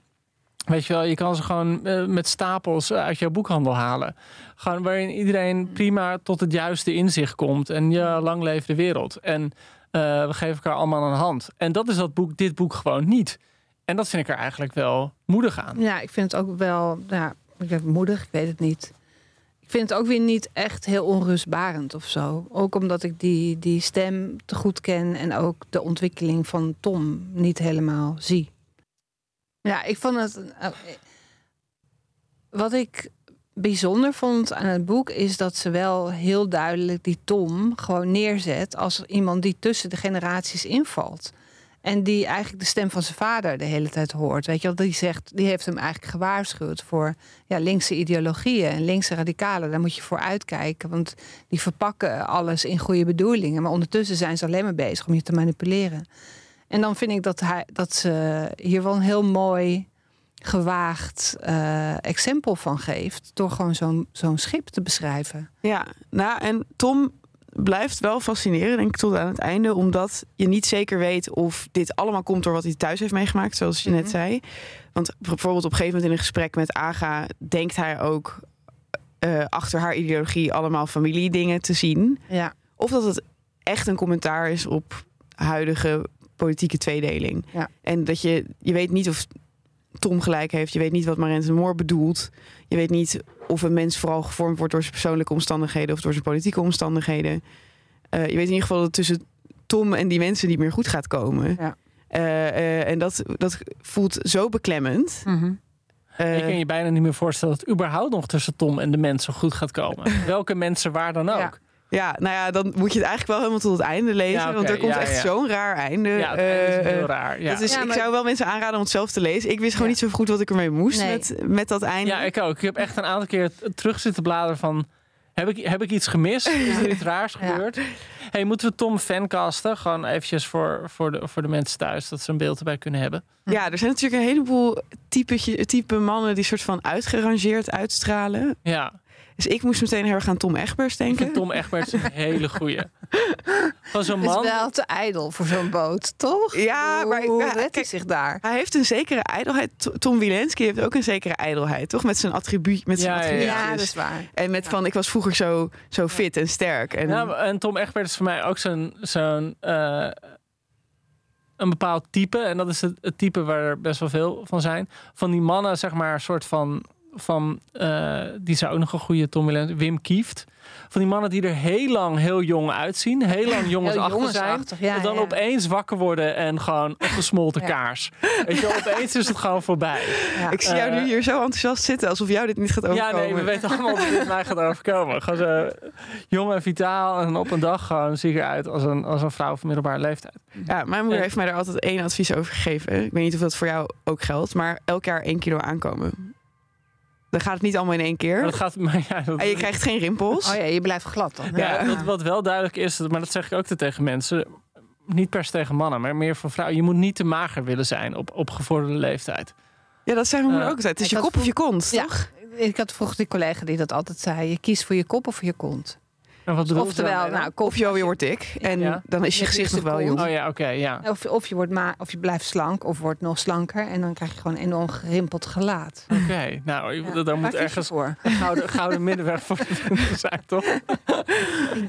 Weet je wel, je kan ze gewoon eh, met stapels eh, uit jouw boekhandel halen. Gewoon waarin iedereen prima tot het juiste inzicht komt. En ja, lang leeft de wereld. En eh, we geven elkaar allemaal een hand. En dat is dat boek, dit boek gewoon niet. En dat vind ik er eigenlijk wel moedig aan. Ja, ik vind het ook wel, ja, ik moedig, ik weet het niet. Ik vind het ook weer niet echt heel onrustbarend of zo. Ook omdat ik die, die stem te goed ken en ook de ontwikkeling van Tom niet helemaal zie. Ja, ik vond het. eh, Wat ik bijzonder vond aan het boek is dat ze wel heel duidelijk die Tom gewoon neerzet als iemand die tussen de generaties invalt. En die eigenlijk de stem van zijn vader de hele tijd hoort. Weet je wel, die zegt, die heeft hem eigenlijk gewaarschuwd voor ja, linkse ideologieën en linkse radicalen. Daar moet je voor uitkijken. Want die verpakken alles in goede bedoelingen. Maar ondertussen zijn ze alleen maar bezig om je te manipuleren. En dan vind ik dat, hij, dat ze hier wel een heel mooi gewaagd eh, exempel van geeft. Door gewoon zo'n zo'n schip te beschrijven. Ja, nou en Tom blijft wel fascineren, denk ik, tot aan het einde. Omdat je niet zeker weet of dit allemaal komt door wat hij thuis heeft meegemaakt, zoals je net Mhm. zei. Want bijvoorbeeld op een gegeven moment in een gesprek met Aga denkt hij ook eh, achter haar ideologie allemaal familiedingen te zien. Ja, Of dat het echt een commentaar is op huidige politieke tweedeling. Ja. En dat je, je weet niet of Tom gelijk heeft. Je weet niet wat Marente Moor bedoelt. Je weet niet of een mens vooral gevormd wordt door zijn persoonlijke omstandigheden of door zijn politieke omstandigheden. Eh, je weet in ieder geval dat het tussen Tom en die mensen niet meer goed gaat komen. Ja. Eh, eh, en dat, dat voelt zo beklemmend. Eh, Je kan je bijna niet meer voorstellen dat het überhaupt nog tussen Tom en de mensen goed gaat komen. Welke mensen waar dan ook. Ja. Ja, nou ja, dan moet je het eigenlijk wel helemaal tot het einde lezen. Ja, want er komt ja, echt ja. zo'n raar einde. Ja, het einde is Eh, heel raar. Ja. Dat is, Ja, ik maar- zou wel mensen aanraden om het zelf te lezen. Ik wist gewoon Ja. niet zo goed wat ik ermee moest Nee. met, met dat einde. ja, ik ook. Ik heb echt een aantal keer terug zitten bladeren van... Heb ik, heb ik iets gemist? Is er iets raars Ja. gebeurd? Hey, moeten we Tom fancasten? Gewoon eventjes voor, voor, de, voor de mensen thuis. Dat ze een beeld erbij kunnen hebben. Ja, er zijn natuurlijk een heleboel typetje, type mannen die soort van uitgerangeerd uitstralen. Ja. Dus ik moest meteen heel erg aan Tom Egbers Ik denken. vind Tom Egberts een hele goeie. Van zo'n Het is man. wel te ijdel voor zo'n boot, toch? Ja, maar hoe ja, redt hij kijk, zich daar? Hij heeft een zekere ijdelheid. Tom Wilenski heeft ook een zekere ijdelheid, toch? Met zijn attribuut, met zijn Ja, ja, ja. attribuutjes. Ja, dat is waar. En met van, ik was vroeger zo, zo fit en sterk. En, Ja, en Tom Egbert is voor mij ook zo'n zo'n eh, een bepaald type. En dat is het, het type waar er best wel veel van zijn. Van die mannen, zeg maar, een soort van. Van eh, die zou ook nog een goede Tom Willen. Wim Kieft. Van die mannen die er heel lang heel jong uitzien. Heel lang jongensachtig zijn. jongensachtig, ja, en dan ja. opeens wakker worden en gewoon een gesmolten Ja. kaars. Weet je, wel, opeens is het gewoon voorbij. Ja. ik zie jou eh, nu hier zo enthousiast zitten, alsof jou dit niet gaat Ja, overkomen. nee, we weten allemaal dat dit mij gaat overkomen. Gewoon zo jong en vitaal. En op een dag gewoon zie ik eruit als een, als een vrouw van middelbare leeftijd. Ja, mijn moeder En- heeft mij daar altijd één advies over gegeven. Ik weet niet of dat voor jou ook geldt, maar elk jaar één kilo aankomen. Dan gaat het niet allemaal in één keer. Maar dat gaat, maar ja, dat, En je krijgt geen rimpels. Oh ja, je blijft glad dan. ja, wat, wat wel duidelijk is, maar dat zeg ik ook tegen mensen. Niet per se tegen mannen, maar meer voor vrouwen. Je moet niet te mager willen zijn op, op gevorderde leeftijd. Ja, dat zei mijn moeder Eh, ook altijd. Het is je kop of je kont, Ja. toch? Ik had vroeger die collega die dat altijd zei. Je kiest voor je kop of voor je kont. En wat je Oftewel, dan? nou, kop, Of je, je wordt dik en Ja. dan is je Je gezicht hebt wel je jong. Oh ja, oké, ja. Of, of, je wordt ma of je blijft slank of wordt nog slanker. En dan krijg je gewoon een enorm gerimpeld gelaat. Oké, nou, Ja. daar moet je ergens voor? een gouden, gouden middenweg voor zijn, toch?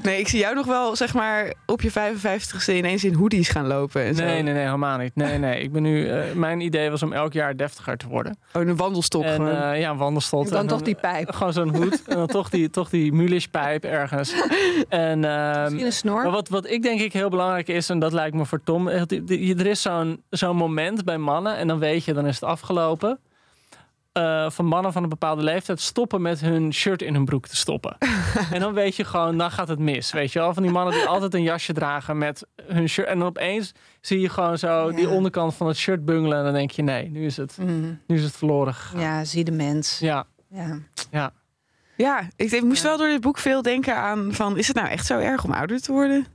Nee, ik zie jou nog wel, zeg maar, op je 55ste ineens in hoodies gaan lopen en zo. Nee, nee, nee, helemaal niet. Nee, nee. Ik ben nu, eh, mijn idee was om elk jaar deftiger te worden. Oh, een wandelstok en eh, ja, een wandelstot. En dan en toch die pijp. Gewoon zo'n hoed. en dan toch die, toch die mulishpijp ergens. En, ehm, Misschien een snor. maar wat, wat ik denk ik heel belangrijk is, en dat lijkt me voor Tom. eh, Er is zo'n zo'n moment bij mannen, en dan weet je, dan is het afgelopen. eh, van mannen van een bepaalde leeftijd stoppen met hun shirt in hun broek te stoppen. en dan weet je gewoon, dan gaat het mis. Weet je wel? Van die mannen die altijd een jasje dragen met hun shirt. En dan opeens zie je gewoon zo Ja. die onderkant van het shirt bungelen. En dan denk je, nee, nu is het, Mm. nu is het verloren gegaan. Ja, zie de mens. Ja, Ja. Ja, ik, ik moest Ja. wel door dit boek veel denken aan van, is het nou echt zo erg om ouder te worden?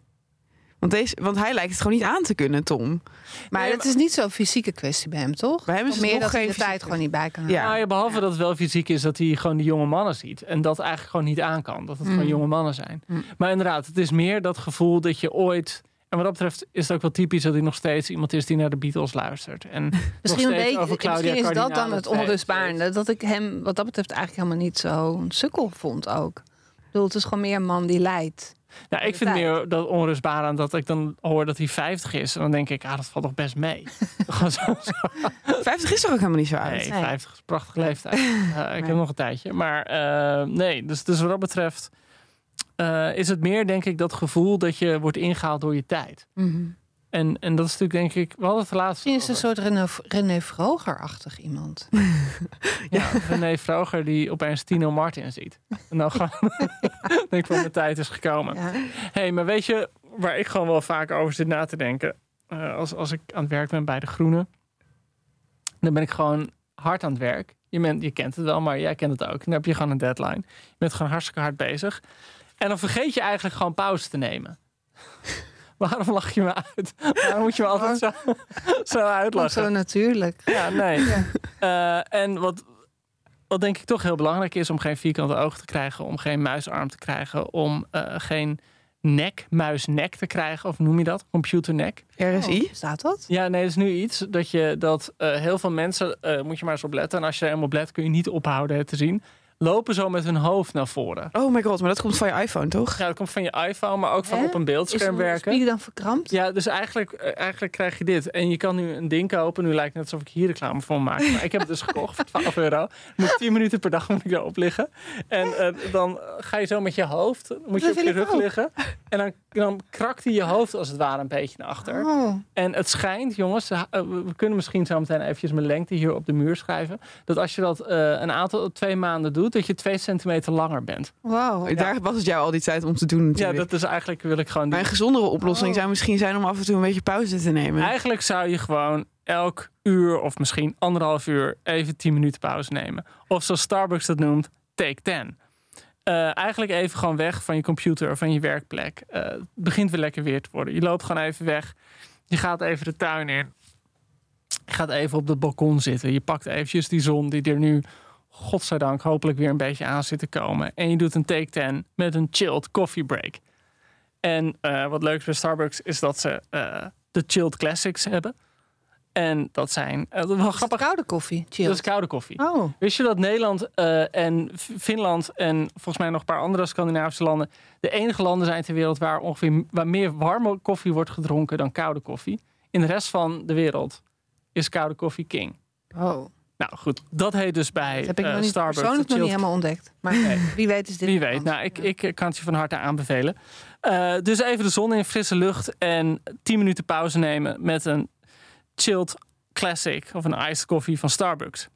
Want, deze, want hij lijkt het gewoon niet aan te kunnen, Tom. Maar Nee, het is niet zo'n fysieke kwestie bij hem, toch? Bij hem is het meer nog dat hij geen de tijd gewoon niet bij kan Ja. Nou ja, behalve Ja. dat het wel fysiek is dat hij gewoon die jonge mannen ziet. En dat eigenlijk gewoon niet aan kan. Dat het Mm. gewoon jonge mannen zijn. Mm. Maar inderdaad, het is meer dat gevoel dat je ooit... En wat dat betreft is het ook wel typisch dat hij nog steeds iemand is die naar de Beatles luistert. En nog Misschien, Claudia misschien is dat dan het onrustbarende. Dat ik hem wat dat betreft eigenlijk helemaal niet zo'n sukkel vond ook. Ik bedoel, het is gewoon meer een man die lijdt. Nou, ik vind tijd. meer dat onrustbaar aan dat ik dan hoor dat hij 50 is. En dan denk ik, ah, dat valt toch best mee. Gewoon zo, zo. 50 is toch ook helemaal niet zo oud? Nee, Nee. 50 is een prachtige leeftijd. Eh, ik Nee. heb nog een tijdje. Maar eh, nee, dus, dus wat dat betreft eh, is het meer, denk ik, dat gevoel dat je wordt ingehaald door je tijd. En, en dat is natuurlijk, denk ik, we hadden het laatst Misschien is het een soort René, René Vroger-achtig iemand. Ja, René Vroger die opeens Tino Martin ziet. En dan gewoon, denk ik van, mijn tijd is gekomen. Ja. hey, maar weet je waar ik gewoon wel vaak over zit na te denken? Eh, als, als ik aan het werk ben bij de Groenen, dan ben ik gewoon hard aan het werk. Je, bent, je kent het wel, maar jij kent het ook. Dan heb je gewoon een deadline. Je bent gewoon hartstikke hard bezig. En dan vergeet je eigenlijk gewoon pauze te nemen. Waarom lach je me uit? Waarom moet je me altijd zo, zo uitlachen? zo natuurlijk. Ja, nee. Eh, en wat, wat denk ik toch heel belangrijk is om geen vierkante ogen te krijgen, om geen muisarm te krijgen, om eh, geen nek, muisnek te krijgen, of noem je dat? Computernek. RSI? Oh, staat dat? Ja, nee, dat is nu iets dat je dat eh, heel veel mensen, eh, moet je maar eens op letten. En als je er helemaal op let, kun je niet ophouden het te zien. Lopen zo met hun hoofd naar voren. Oh my god, maar dat komt van je iPhone, toch? Ja, dat komt van je iPhone, maar ook van Hè? op een Is beeldscherm de werken. spier dan verkrampt? Ja, dus eigenlijk, eh, eigenlijk krijg je dit. En je kan nu een ding kopen. Nu lijkt het net alsof ik hier reclame voor maak. Maar ik heb het dus gekocht voor 12 euro. Moet 10 minuten per dag moet ik daarop liggen. En eh, dan ga je zo met je hoofd, moet je Dat op je rug ook. liggen. En dan, dan krakt hij je hoofd als het ware een beetje naar achter. Oh. En het schijnt, jongens, eh, we kunnen misschien zo meteen eventjes mijn lengte hier op de muur schrijven. Dat als je dat eh, een aantal, twee maanden doet, dat je twee centimeter langer bent. Wow. Daar was het jou al die tijd om te doen Ja, natuurlijk. dat is eigenlijk, wil ik gewoon Maar doen. een gezondere oplossing Oh. zou misschien zijn om af en toe een beetje pauze te nemen. Eigenlijk zou je gewoon elk uur of misschien anderhalf uur even 10 minuten pauze nemen. Of zoals Starbucks dat noemt, take 10. Eh, eigenlijk even gewoon weg van je computer of van je werkplek. Eh, het begint weer lekker weer te worden. Je loopt gewoon even weg. Je gaat even de tuin in. Je gaat even op het balkon zitten. Je pakt eventjes die zon die er nu godzijdank hopelijk weer een beetje aan zit te komen. En je doet een take 10 met een chilled coffee break. En eh, wat leuk is bij Starbucks is dat ze eh, de chilled classics hebben. En dat zijn uh, wel het grappig. koude koffie. Chill. Dat is koude koffie. Oh, Wist je dat Nederland eh, en Finland en volgens mij nog een paar andere Scandinavische landen de enige landen zijn ter wereld waar ongeveer waar meer warme koffie wordt gedronken dan koude koffie? In de rest van de wereld is koude koffie king. oh. Nou goed, dat heet dus bij Dat heb ik eh, nog niet, Starbucks. persoonlijk nog niet helemaal ontdekt. Maar wie weet is dit Wie weet. Nou, ik, ik kan het je van harte aanbevelen. Eh, dus even de zon in, frisse lucht en 10 minuten pauze nemen met een chilled classic of een iced coffee van Starbucks.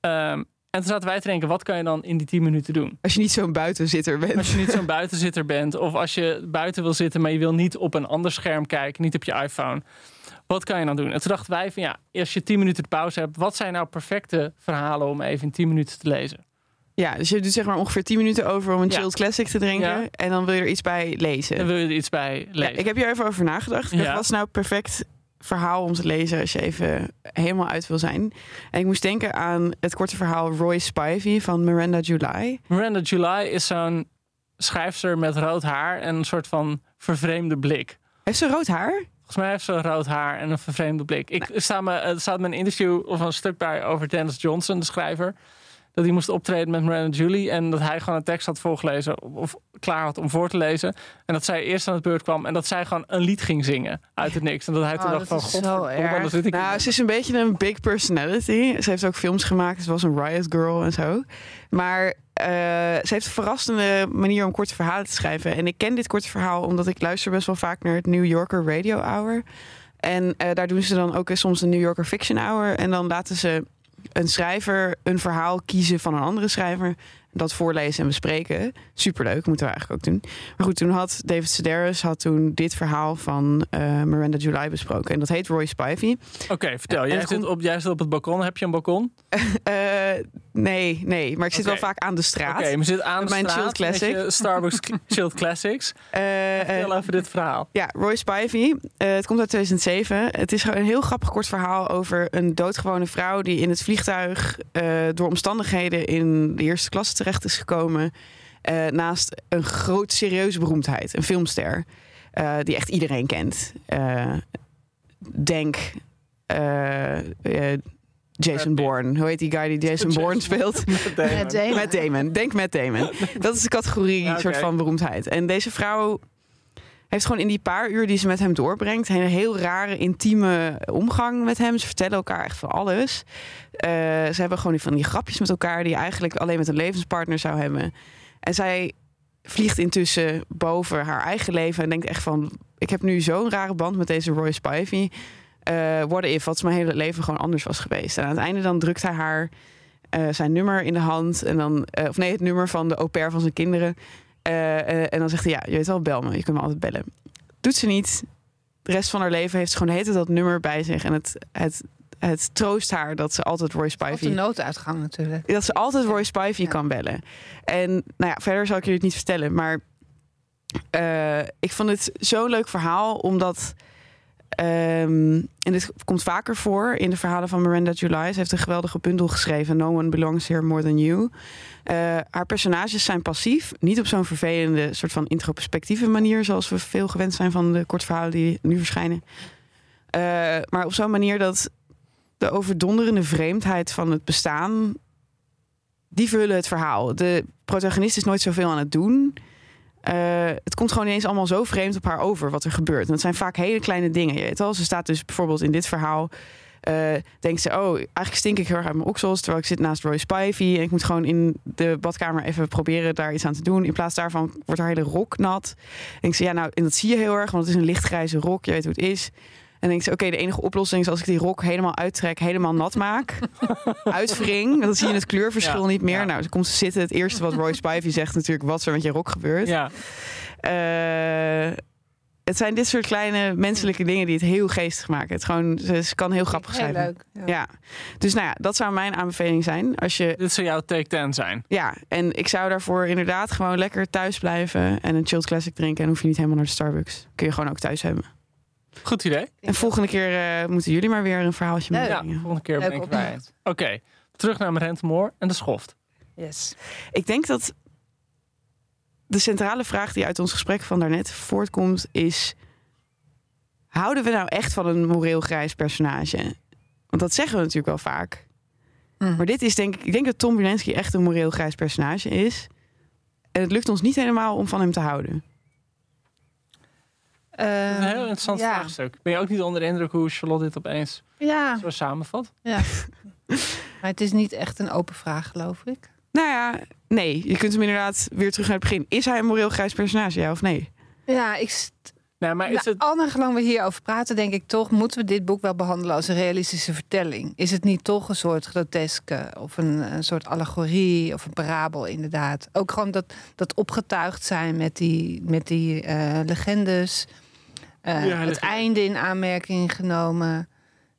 Ehm, en toen zaten wij te denken, wat kan je dan in die 10 minuten doen? Als je niet zo'n buitenzitter bent. Als je niet zo'n buitenzitter bent of als je buiten wil zitten, maar je wil niet op een ander scherm kijken, niet op je iPhone. Wat kan je dan doen? En toen dachten wij van ja, als je 10 minuten de pauze hebt, wat zijn nou perfecte verhalen om even in 10 minuten te lezen? Ja, dus je doet zeg maar ongeveer 10 minuten over om een Ja. chilled classic te drinken. Ja. En dan wil je er iets bij lezen. En wil je er iets bij Ja, lezen? ik heb hier even over nagedacht. Ja. Wat is nou perfect verhaal om te lezen als je even helemaal uit wil zijn? En ik moest denken aan het korte verhaal Roy Spivey van Miranda July. Miranda July is zo'n schrijfster met rood haar en een soort van vervreemde blik. Heeft ze rood haar? Volgens mij heeft ze rood haar en een vervreemde blik. Ik sta me, er staat me een interview of een stuk bij over Dennis Johnson, de schrijver. Dat hij moest optreden met Miranda Julie. En dat hij gewoon een tekst had voorgelezen. Of klaar had om voor te lezen. En dat zij eerst aan het beurt kwam. En dat zij gewoon een lied ging zingen uit het niks. En dat hij toen Oh, dacht van... hier." Nou, ze is een beetje een big personality. Ze heeft ook films gemaakt. Ze was een Riot Girl en zo. Maar eh, ze heeft een verrassende manier om korte verhalen te schrijven. En ik ken dit korte verhaal omdat ik luister best wel vaak naar het New Yorker Radio Hour. En eh, daar doen ze dan ook soms de New Yorker Fiction Hour. En dan laten ze een schrijver een verhaal kiezen van een andere schrijver. Dat voorlezen en bespreken. Superleuk, moeten we eigenlijk ook doen. Maar goed, toen had David Sedaris had toen dit verhaal van eh, Miranda July besproken. En dat heet Roy Spivey. Oké, vertel. En Jij zit, op, jij zit op het balkon. Heb je een balkon? Eh, nee, nee, maar ik zit wel vaak aan de straat. Oké, maar zit aan de mijn straat chilled classic. je Starbucks Chilled Classics. Eh, eh, Vertel even dit verhaal. ja, Roy Spivey. Eh, het komt uit 2007. Het is gewoon een heel grappig kort verhaal over een doodgewone vrouw die in het vliegtuig eh, door omstandigheden in de eerste klasse terecht is gekomen. eh, naast een groot serieuze beroemdheid, een filmster, eh, die echt iedereen kent. Eh, denk eh, eh, Jason. Bourne. Hoe heet die guy die Jason Jason Bourne speelt? Met Damon. Met Damon. Met Damon. Denk met Damon. Dat is de categorie Ja, soort van beroemdheid. En deze vrouw heeft gewoon in die paar uur die ze met hem doorbrengt... een heel rare, intieme omgang met hem. Ze vertellen elkaar echt van alles. Eh, ze hebben gewoon van die grapjes met elkaar... die je eigenlijk alleen met een levenspartner zou hebben. En zij vliegt intussen boven haar eigen leven... en denkt echt van... ik heb nu zo'n rare band met deze Roy Spivey... Eh what if, wat mijn hele leven gewoon anders was geweest. En aan het einde dan drukt hij haar eh, zijn nummer in de hand. En dan, of nee, het nummer van de au pair van zijn kinderen. Eh, eh, en dan zegt hij, ja, je weet wel, bel me. Je kunt me altijd bellen. Doet ze niet. De rest van haar leven heeft ze gewoon heet dat nummer bij zich. En het, het, het troost haar dat ze altijd Roy Of de Spivey... nooduitgang natuurlijk. Dat ze altijd Roy Spivey Ja. kan bellen. En nou ja, verder zal ik jullie het niet vertellen. Maar eh, ik vond het zo'n leuk verhaal. Omdat... ehm, en dit komt vaker voor in de verhalen van Miranda July. Ze heeft een geweldige bundel geschreven. No one belongs here more than you. Eh, haar personages zijn passief. Niet op zo'n vervelende soort van introspectieve manier. Zoals we veel gewend zijn van de kortverhalen die nu verschijnen. Eh, maar op zo'n manier dat de overdonderende vreemdheid van het bestaan die vullen het verhaal. De protagonist is nooit zoveel aan het doen. Eh, het komt gewoon ineens allemaal zo vreemd op haar over wat er gebeurt. En het zijn vaak hele kleine dingen. Je weet wel, ze staat dus bijvoorbeeld in dit verhaal. Eh, denkt ze, oh, eigenlijk stink ik heel erg uit mijn oksels. Terwijl ik zit naast Roy Spivey. En ik moet gewoon in de badkamer even proberen daar iets aan te doen. In plaats daarvan wordt haar hele rok nat. Denkt ze, ja, nou, en dat zie je heel erg, want het is een lichtgrijze rok. Je weet hoe het is. En denkt ze, oké, de enige oplossing is als ik die rok helemaal uittrek, helemaal nat maak. uitwring. Dan zie je het kleurverschil Ja, niet meer. ja. Nou, ze komt te zitten. Het eerste wat Roy Spivey zegt natuurlijk, wat er met je rok gebeurt. Ja. Eh, het zijn dit soort kleine menselijke dingen die het heel geestig maken. Het gewoon, ze, ze kan heel grappig Heel zijn. leuk. Ja. Ja, dus nou ja, dat zou mijn aanbeveling zijn. Als je, Dit zou jouw take 10 zijn. ja, en ik zou daarvoor inderdaad gewoon lekker thuis blijven en een chilled classic drinken. En hoef je niet helemaal naar de Starbucks. Kun je gewoon ook thuis hebben. Goed idee. En volgende keer eh, moeten jullie maar weer een verhaaltje Leuk. Ja, volgende keer Leuk ben ik bij. Oké, terug naar mijn rentemoor en de schoft. Yes. Ik denk dat de centrale vraag die uit ons gesprek van daarnet voortkomt is... Houden we nou echt van een moreel grijs personage? Want dat zeggen we natuurlijk wel vaak. Mhm. Maar dit is denk ik... Ik denk dat Tom Wilensky echt een moreel grijs personage is. En het lukt ons niet helemaal om van hem te houden. Is een heel Ehm, interessant ja. vraagstuk. Ben je ook niet onder de indruk hoe Charlotte dit opeens Ja, zo samenvat? ja. maar het is niet echt een open vraag, geloof ik. Nou ja, nee. Je kunt hem inderdaad weer terug naar het begin. Is hij een moreel grijs personage, ja of nee? Ja, ik, Nee, maar is nou, het... al gelang we hierover praten, denk ik toch, moeten we dit boek wel behandelen als een realistische vertelling. Is het niet toch een soort groteske of een, een soort allegorie of een parabel, inderdaad? Ook gewoon dat, dat opgetuigd zijn met die, met die eh, legendes, eh, Ja, het einde in aanmerking genomen.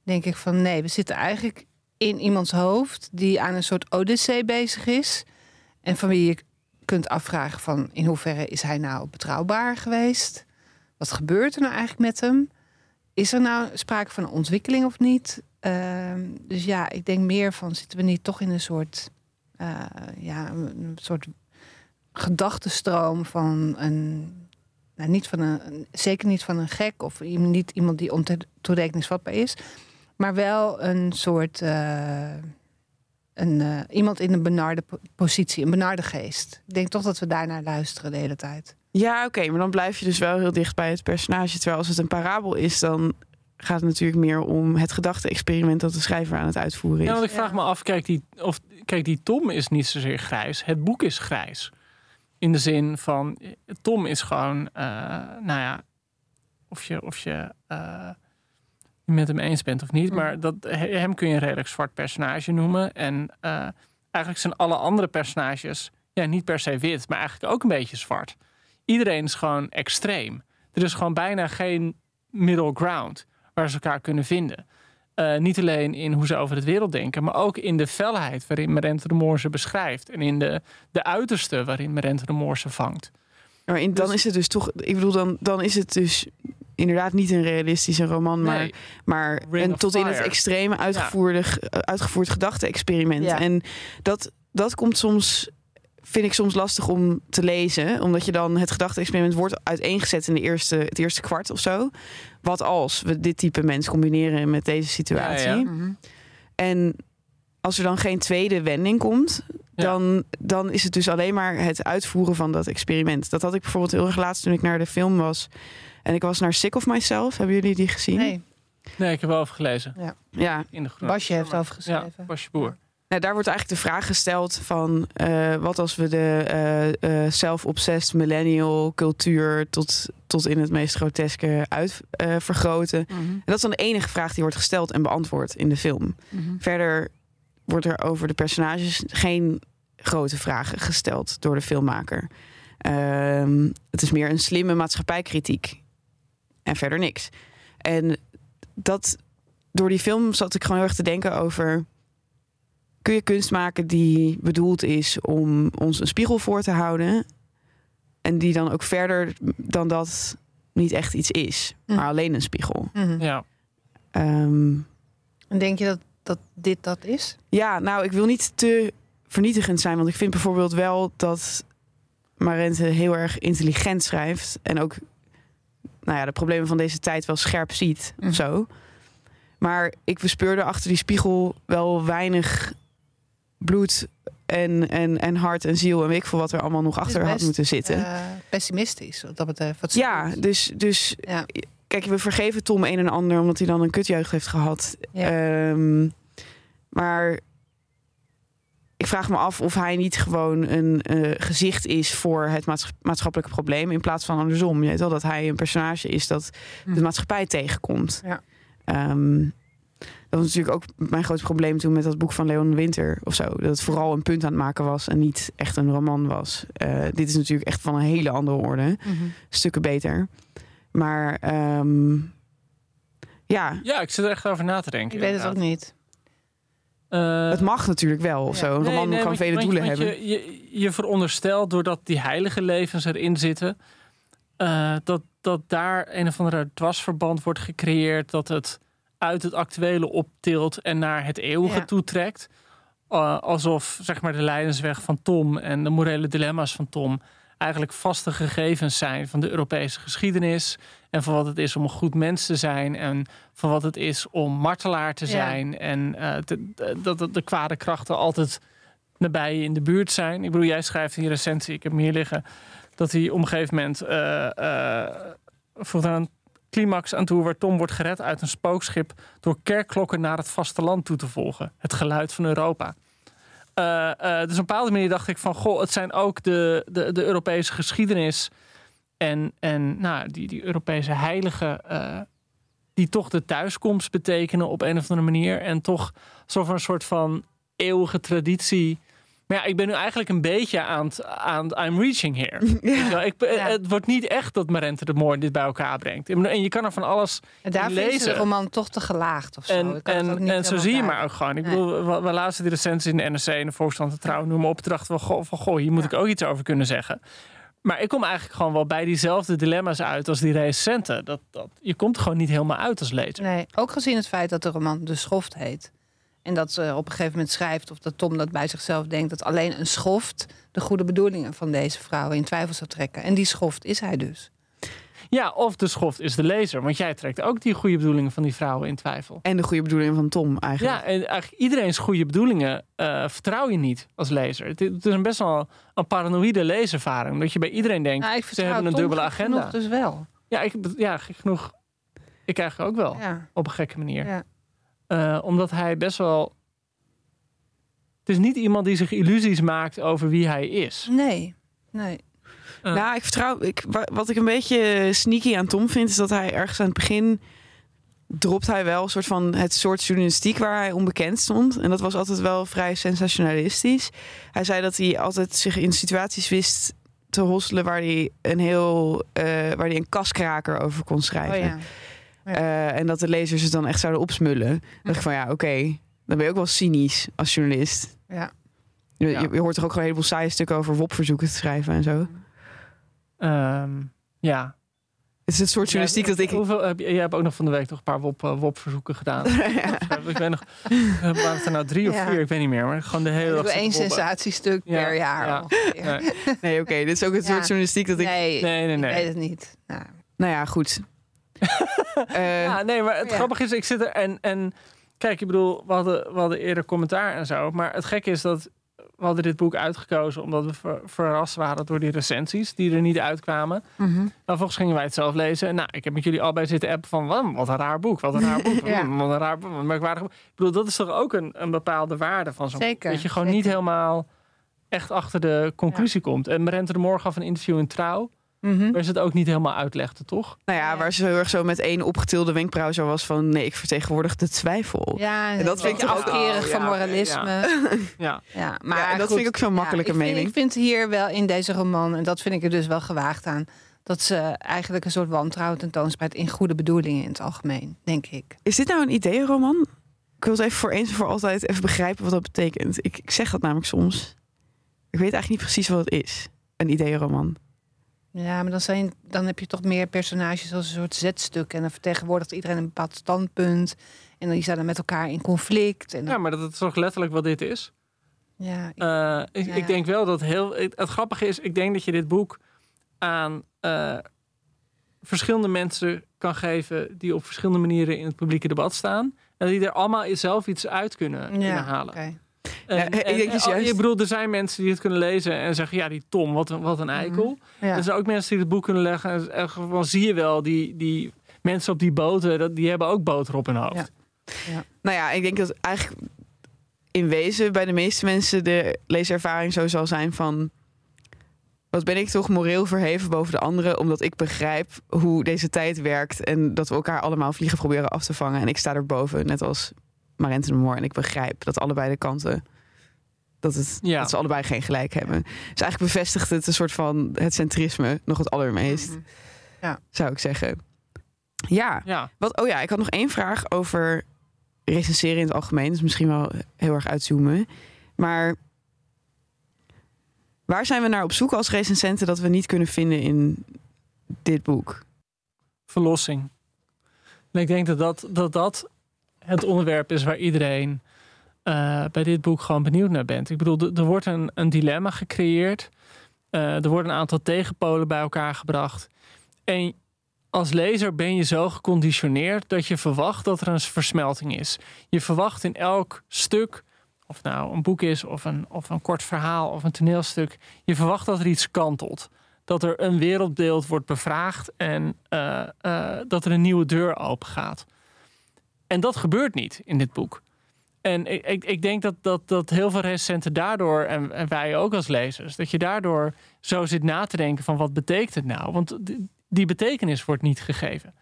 Denk ik van nee, we zitten eigenlijk in iemands hoofd die aan een soort odyssee bezig is. En van wie je kunt afvragen van in hoeverre is hij nou betrouwbaar geweest? Wat gebeurt er nou eigenlijk met hem? Is er nou sprake van een ontwikkeling of niet? Ehm, dus ja, ik denk meer van zitten we niet toch in een soort, eh, ja, een soort gedachtenstroom van een, nou, niet van een, zeker niet van een gek of niet iemand die ontoerekeningsvatbaar is, maar wel een soort, eh, een, eh, iemand in een benarde po- positie, een benarde geest. Ik denk toch dat we daarnaar luisteren de hele tijd. Ja, oké. maar dan blijf je dus wel heel dicht bij het personage. Terwijl als het een parabel is, dan gaat het natuurlijk meer om het gedachte-experiment dat de schrijver aan het uitvoeren is. Ja, want ik Ja. vraag me af, kijk die, of, kijk, die Tom is niet zozeer grijs. Het boek is grijs. In de zin van, eh, Tom is gewoon, eh, nou ja, of je, of je eh, met hem eens bent of niet. Maar dat, he- hem kun je een redelijk zwart personage noemen. En eh, eigenlijk zijn alle andere personages, ja, niet per se wit, maar eigenlijk ook een beetje zwart. Iedereen is gewoon extreem. Er is gewoon bijna geen middle ground waar ze elkaar kunnen vinden. Eh, niet alleen in hoe ze over het wereld denken, maar ook in de felheid waarin Merente de Moor ze beschrijft. En in de, de uiterste waarin Merente de Moor ze vangt. Maar in, dan Dus- is het dus toch, ik bedoel, dan, dan is het dus inderdaad niet een realistische roman, maar, Nee, maar Ring een tot in het extreme uitgevoerde, ge- uitgevoerd gedachte-experiment. Ja. En dat, dat komt soms, vind ik soms lastig om te lezen, omdat je dan het gedachte-experiment wordt uiteengezet in de eerste, het eerste kwart of zo. Wat als we dit type mens combineren met deze situatie? Ja, ja. Mhm. En als er dan geen tweede wending komt, Ja. dan, dan is het dus alleen maar het uitvoeren van dat experiment. Dat had ik bijvoorbeeld heel erg laatst toen ik naar de film was. En ik was naar Sick of Myself. Hebben jullie die gezien? Nee, nee, ik heb wel over gelezen. Ja, In de groep. Basje heeft overgeschreven. Ja, Basje Boer. nou, daar wordt eigenlijk de vraag gesteld van... eh, wat als we de eh, eh, self-obsessed millennial cultuur... tot, tot in het meest groteske uit eh, vergroten. Mhm. En dat is dan de enige vraag die wordt gesteld en beantwoord in de film. Mhm. Verder wordt er over de personages geen grote vragen gesteld door de filmmaker. Ehm, het is meer een slimme maatschappijkritiek. En verder niks. En dat, door die film zat ik gewoon heel erg te denken over... kun je kunst maken die bedoeld is om ons een spiegel voor te houden... en die dan ook verder dan dat niet echt iets is, Hm. maar alleen een spiegel. Mhm. Ja. Ehm, En denk je dat, dat dit dat is? Ja, nou, ik wil niet te vernietigend zijn. Want ik vind bijvoorbeeld wel dat Marente heel erg intelligent schrijft. En ook nou ja, de problemen van deze tijd wel scherp ziet Mhm. of zo. Maar ik bespeurde achter die spiegel wel weinig bloed en, en, en hart en ziel. En weet ik veel wat er allemaal nog achter had moeten zitten. Eh, pessimistisch, wat dat betreft. Wat ja, dus, dus ja. kijk, we vergeven Tom een en ander omdat hij dan een kutjeugd heeft gehad. Ja. Ehm, maar ik vraag me af of hij niet gewoon een eh, gezicht is voor het maats- maatschappelijke probleem. In plaats van andersom. Je weet wel dat hij een personage is dat de Hm. maatschappij tegenkomt. Ja. Ehm, dat was natuurlijk ook mijn groot probleem toen met dat boek van Leon Winter of zo. Dat het vooral een punt aan het maken was en niet echt een roman was. Eh, dit is natuurlijk echt van een hele andere orde Mhm. stukken beter. Maar ehm, ja, ja, ik zit er echt over na te denken. Ik weet het ook niet. Eh, het mag natuurlijk wel of Ja. zo. Een nee, roman nee, kan vele je- doelen hebben. Je, je, veronderstelt doordat die heilige levens erin zitten, eh, dat, dat daar een of andere dwarsverband wordt gecreëerd, dat het uit het actuele optilt en naar het eeuwige Ja. toetrekt. eh, alsof zeg maar, de leidensweg van Tom en de morele dilemma's van Tom eigenlijk vaste gegevens zijn van de Europese geschiedenis. En van wat het is om een goed mens te zijn. En van wat het is om martelaar te Ja. zijn. En eh, te- dat de kwade krachten altijd nabij je in de buurt zijn. Ik bedoel, jij schrijft in je recensie, ik heb hem hier liggen, dat hij op een gegeven moment eh eh, voegt aan een climax aan toe waar Tom wordt gered uit een spookschip door kerkklokken naar het vasteland toe te volgen. Het geluid van Europa. Eh, eh, dus op een bepaalde manier dacht ik van, goh, het zijn ook de, de, de Europese geschiedenis en, en nou, die, die Europese heiligen eh, die toch de thuiskomst betekenen op een of andere manier. En toch van een soort van eeuwige traditie. Maar ja, ik ben nu eigenlijk een beetje aan het, aan I'm reaching here. Wel, Ik, Ja. Het wordt niet echt dat Marente de Moor dit bij elkaar brengt. En je kan er van alles En daar lezen. de roman toch te gelaagd of zo. En, en, en zo zie je maar ook gewoon. Ik Nee. bedoel, we, we lazen die recensies in de NRC en de Volkskrant de Trouw, noem maar op. Toen dachten we, goh, van, goh, hier moet Ja. ik ook iets over kunnen zeggen. Maar ik kom eigenlijk gewoon wel bij diezelfde dilemma's uit als die recensenten. Dat, dat, je komt er gewoon niet helemaal uit als lezer. Nee, ook gezien het feit dat de roman De Schoft heet. En dat ze op een gegeven moment schrijft, of dat Tom dat bij zichzelf denkt, dat alleen een schoft de goede bedoelingen van deze vrouw in twijfel zou trekken. En die schoft is hij dus. Ja, of de schoft is de lezer. Want jij trekt ook die goede bedoelingen van die vrouwen in twijfel. En de goede bedoeling van Tom eigenlijk. Ja, en eigenlijk iedereen's goede bedoelingen eh, vertrouw je niet als lezer. Het, het is een best wel een paranoïde leeservaring. Omdat je bij iedereen denkt, Nou, ik ze hebben een Tom dubbele agenda. genoeg dus wel. Ja, ik, ja, genoeg. Ik eigenlijk ook wel. Ja. Op een gekke manier. Ja. Eh, omdat hij best wel... Het is niet iemand die zich illusies maakt over wie hij is. Nee, nee. Nou, ik vertrouw. Ik, wa- wat ik een beetje sneaky aan Tom vind, is dat hij ergens aan het begin dropt hij wel een soort van het soort journalistiek waar hij onbekend stond. En dat was altijd wel vrij sensationalistisch. Hij zei dat hij altijd zich in situaties wist te hosselen waar hij een heel eh, waar hij een kaskraker over kon Oh schrijven. Ja. Eh, en dat de lezers het dan echt zouden opsmullen. Dan dacht ik van ja, oké, dan ben je ook wel cynisch als journalist. Ja. Je, Ja. je, hoort toch ook gewoon een heleboel saaie stukken over WOP-verzoeken te schrijven en zo. Ehm, ja. Het is het soort journalistiek Ja, dat ik... Hoeveel, heb, je jij hebt ook nog van de week toch een paar WOP, eh, WOP-verzoeken gedaan. Ik weet nog, eh, waren het er nou drie of Ja. vier? Ik weet niet meer. Maar gewoon de hele Ik dag doe één sensatiestuk Ja, per jaar. ja. Nee, Nee, oké, dit is ook het Ja. soort journalistiek dat ik... Nee, nee, nee. ik nee. weet het niet. Nou, Nou ja, goed. Eh, Ja, nee, maar het Ja. grappige is, ik zit er en, en kijk, ik bedoel, we hadden, we hadden eerder commentaar en zo. Maar het gekke is dat we hadden dit boek uitgekozen omdat we ver- verrast waren door die recensies die er niet uitkwamen. mhm. Nou, vervolgens gingen wij het zelf lezen. En nou, ik heb met jullie allebei zitten appen van, wat, wat een raar boek, wat een raar boek, Ja. mm, wat een raar boek, wat merkwaardig boek. Ik bedoel, dat is toch ook een, een bepaalde waarde van zo'n boek. Dat je gewoon zeker. niet helemaal echt achter de conclusie komt. En Marente de Morgen gaf een interview in Trouw, Waar ze het ook niet helemaal uitlegde, toch? nou ja, waar ze heel erg zo met één opgetilde wenkbrauw zo was van... nee, ik vertegenwoordig de twijfel. Ja, En dat vind ik ook- afkerig Oh, van ja, moralisme. Ja. Ja, maar Ja, en dat goed, vind ik ook zo'n makkelijke ik vind, mening. Ik vind hier wel in deze roman, en dat vind ik er dus wel gewaagd aan, dat ze eigenlijk een soort wantrouwen tentoonspreidt in goede bedoelingen in het algemeen, denk ik. Is dit nou een ideeënroman? Ik wil het even voor eens en voor altijd even begrijpen wat dat betekent. Ik, ik zeg dat namelijk soms. Ik weet eigenlijk niet precies wat het is. Een ideeënroman. Ja, maar dan, zijn, dan heb je toch meer personages als een soort zetstuk. En dan vertegenwoordigt iedereen een bepaald standpunt. En die zijn dan met elkaar in conflict. En dan- ja, maar dat is toch letterlijk wat dit is? ja, ik- Eh, ik, Ja. ik denk wel dat heel. Het, grappige is, ik denk dat je dit boek aan eh, verschillende mensen kan geven die op verschillende manieren in het publieke debat staan. En die er allemaal zelf iets uit kunnen, halen. oké. En, Ja, ik en- denk en- juist- Ik bedoel, er zijn mensen die het kunnen lezen en zeggen: ja, die Tom, wat een, wat een eikel. Ja. Er zijn ook mensen die het boek kunnen leggen en gewoon zie je wel, die, die mensen op die boten, dat, die hebben ook boter op hun hoofd. Ja. Nou ja, ik denk dat eigenlijk in wezen bij de meeste mensen de leeservaring zo zal zijn van... Wat ben ik toch moreel verheven boven de anderen... omdat ik begrijp hoe deze tijd werkt... en dat we elkaar allemaal vliegen proberen af te vangen. En ik sta erboven, net als Marente de Moor. En ik begrijp dat allebei de kanten... Dat, het, Ja. dat ze allebei geen gelijk hebben. Dus eigenlijk bevestigt het een soort van het centrisme... nog het allermeest, Mhm. zou ik zeggen. Ja, Ja. wat, oh ja, ik had nog één vraag over recenseren in het algemeen. Dus misschien wel heel erg uitzoomen. Maar waar zijn we naar op zoek als recensenten dat we niet kunnen vinden in dit boek? verlossing. En ik denk dat dat, dat dat het onderwerp is waar iedereen eh, bij dit boek gewoon benieuwd naar bent. Ik bedoel, er wordt een, een dilemma gecreëerd. Uh, er worden een aantal tegenpolen bij elkaar gebracht. En als lezer ben je zo geconditioneerd dat je verwacht dat er een versmelting is. Je verwacht in elk stuk, of nou een boek is, of een, of een kort verhaal, of een toneelstuk, je verwacht dat er iets kantelt. Dat er een wereldbeeld wordt bevraagd en uh, dat er een nieuwe deur open gaat. En dat gebeurt niet in dit boek. En ik, ik, ik denk dat, dat, dat heel veel recensenten daardoor, en, en, wij ook als lezers, dat je daardoor zo zit na te denken van wat betekent het nou? Want die, die betekenis wordt niet gegeven.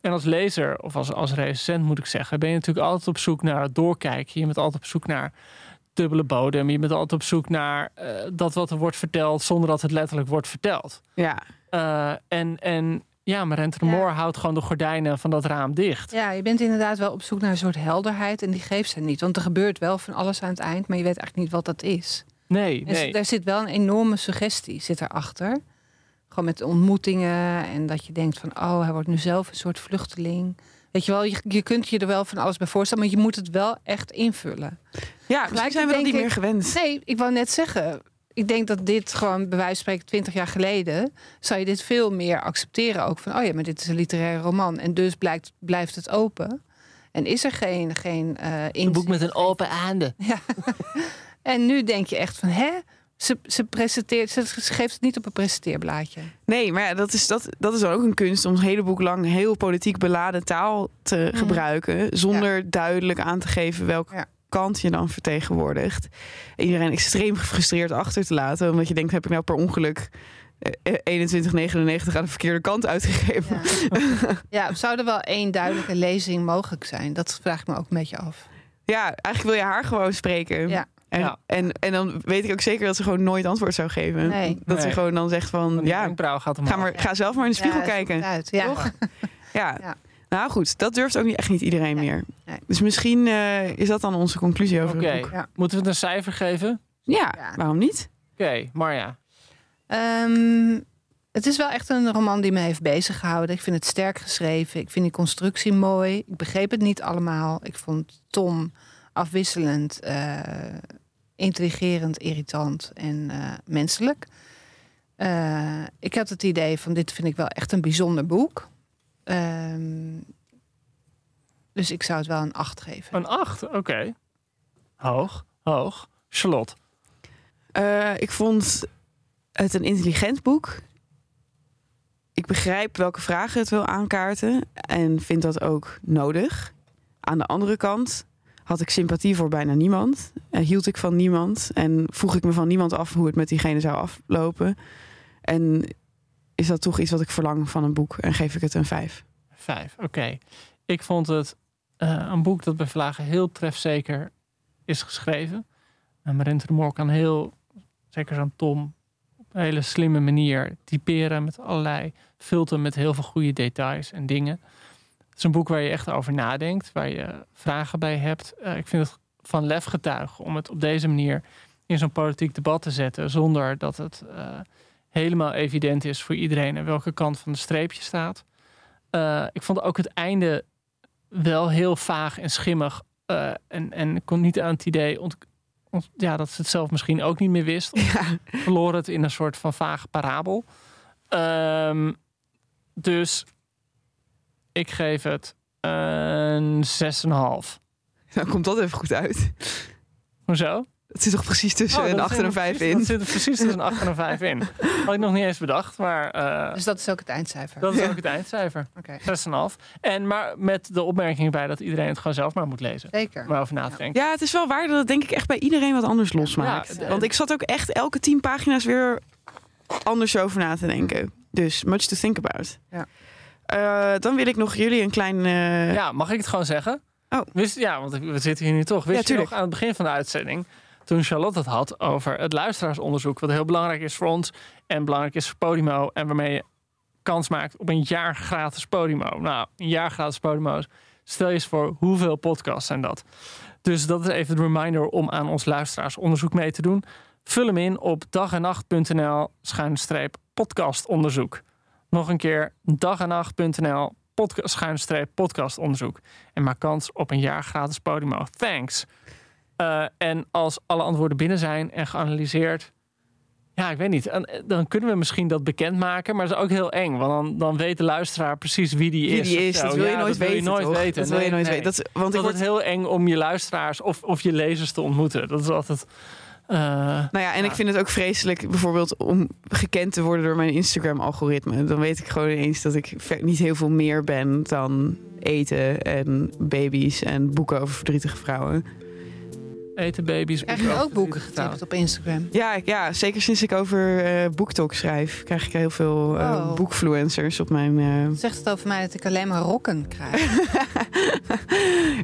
En als lezer of als, als recensent moet ik zeggen, ben je natuurlijk altijd op zoek naar het doorkijken. Je bent altijd op zoek naar dubbele bodem. Je bent altijd op zoek naar uh, dat wat er wordt verteld zonder dat het letterlijk wordt verteld. Ja. Uh, en, en ja, maar Rente de Moor houdt gewoon de gordijnen van dat raam dicht. Ja, je bent inderdaad wel op zoek naar een soort helderheid en die geeft ze niet. Want er gebeurt wel van alles aan het eind, maar je weet eigenlijk niet wat dat is. Nee, en nee. Daar zit wel een enorme suggestie zit erachter. Gewoon met ontmoetingen en dat je denkt van, oh, hij wordt nu zelf een soort vluchteling. Weet je wel, je, je kunt je er wel van alles bij voorstellen, maar je moet het wel echt invullen. Ja, gelijk zijn we dat niet meer gewend. Nee, ik wou net zeggen, ik denk dat dit gewoon bij wijze van spreken 20 jaar geleden zou je dit veel meer accepteren. Ook van, oh ja, maar dit is een literaire roman. En dus blijkt, blijft het open. En is er geen, geen uh, Een boek met een open einde. Ja. en nu denk je echt van, hè? Ze, ze, presenteert, ze geeft het niet op een presenteerblaadje. Nee, maar ja, dat, is, dat, dat is dan ook een kunst om een hele boek lang heel politiek beladen taal te mm. gebruiken. Zonder ja. duidelijk aan te geven welke ja. Kant je dan vertegenwoordigt. Iedereen extreem gefrustreerd achter te laten. Omdat je denkt, heb ik nou per ongeluk 2199 aan de verkeerde kant uitgegeven. Ja. ja, zou er wel één duidelijke lezing mogelijk zijn? Dat vraag ik me ook een beetje af. Ja, eigenlijk wil je haar gewoon spreken. Ja. En, Ja. en, en dan weet ik ook zeker dat ze gewoon nooit antwoord zou geven. Nee. Dat ze gewoon dan zegt van, Die ja, gaat ga, omhoog. maar, ga zelf maar in de spiegel kijken. Uit. Ja. Toch? Ja. Ja. Nou goed, dat durft ook niet, echt niet iedereen Nee. meer. Nee. Dus misschien eh, is dat dan onze conclusie over het boek. Ja. moeten we het een cijfer geven? Ja, Ja. waarom niet? Oké, Marja. Ehm, het is wel echt een roman die me heeft bezig gehouden. Ik vind het sterk geschreven. Ik vind die constructie mooi. Ik begreep het niet allemaal. Ik vond Tom afwisselend, eh, intrigerend, irritant en eh, menselijk. Eh, ik had het idee van dit vind ik wel echt een bijzonder boek. Ehm, dus ik zou het wel een 8 geven. Een 8, oké. Hoog, hoog. Charlotte. Eh, ik vond het een intelligent boek. Ik begrijp welke vragen het wil aankaarten en vind dat ook nodig. Aan de andere kant had ik sympathie voor bijna niemand. Eh, hield ik van niemand en vroeg ik me van niemand af hoe het met diegene zou aflopen. En is dat toch iets wat ik verlang van een boek en geef ik het een vijf. Vijf, oké. Ik vond het eh, een boek dat bij Vlagen heel trefzeker is geschreven. En de Moor kan heel, zeker zo'n Tom, op een hele slimme manier typeren met allerlei filter met heel veel goede details en dingen. Het is een boek waar je echt over nadenkt, waar je vragen bij hebt. Eh, ik vind het van lef getuigen om het op deze manier in zo'n politiek debat te zetten, zonder dat het eh, helemaal evident is voor iedereen aan welke kant van de streep je staat. Eh, ik vond ook het einde wel heel vaag en schimmig. eh, en, en ik kon niet aan het idee ont, ont- ja, dat ze het zelf misschien ook niet meer wist. Ja, verloor het in een soort van vage parabel. Ehm, dus ik geef het een 6,5. dan komt dat even goed uit. Hoezo? Het zit toch precies tussen Oh, een dat 8 en een 5 precies- in. Dat zit er precies tussen een 8 en een 5 in. Had ik nog niet eens bedacht, maar eh, Dus dat is ook het eindcijfer. dat is Ja. ook het eindcijfer. Oké, 6,5. En maar met de opmerking bij dat iedereen het gewoon zelf maar moet lezen. zeker. Om erover na te denken. Ja, het is wel waar dat het denk ik echt bij iedereen wat anders losmaakt. Ja, de- Want ik zat ook echt elke tien pagina's weer anders over na te denken. Dus much to think about. Ja. Eh, dan wil ik nog jullie een klein... eh, Ja, mag ik het gewoon zeggen? Oh. Wist, ja, want we zitten hier nu toch. Wist Ja, je nog aan het begin van de uitzending... toen Charlotte het had over het luisteraarsonderzoek... wat heel belangrijk is voor ons en belangrijk is voor Podimo... en waarmee je kans maakt op een jaar gratis Podimo. Nou, een jaar gratis Podimo's. Stel je eens voor, hoeveel podcasts zijn dat? Dus dat is even de reminder om aan ons luisteraarsonderzoek mee te doen. Vul hem in op dagennacht.nl schuinstreep podcastonderzoek. Nog een keer dagennacht.nl podca- schuinstreep podcastonderzoek. En maak kans op een jaar gratis Podimo. Thanks. Eh, en als alle antwoorden binnen zijn en geanalyseerd. Ja, ik weet niet. Eh, Dan kunnen we misschien dat bekendmaken. Maar dat is ook heel eng. Want dan, dan weet de luisteraar precies wie die Wie is. die is, dat wil je Ja, nooit dat wil weten. je nooit toch? weten. Dat wil je nooit nee. weten. Dat, want Het ik is word, altijd heel eng om je luisteraars of, of je lezers te ontmoeten. Dat is altijd... eh, nou ja, en Ja. ik vind het ook vreselijk, bijvoorbeeld om gekend te worden door mijn Instagram-algoritme. Dan weet ik gewoon ineens dat ik niet heel veel meer ben dan eten en baby's en boeken over verdrietige vrouwen. Eten, baby's. Krijg je ook boeken getipt op Instagram? Ja, ja zeker sinds ik over eh BookTok schrijf, krijg ik heel veel eh Oh. boekfluencers op mijn. eh, Zegt het over mij dat ik alleen maar rokken krijg?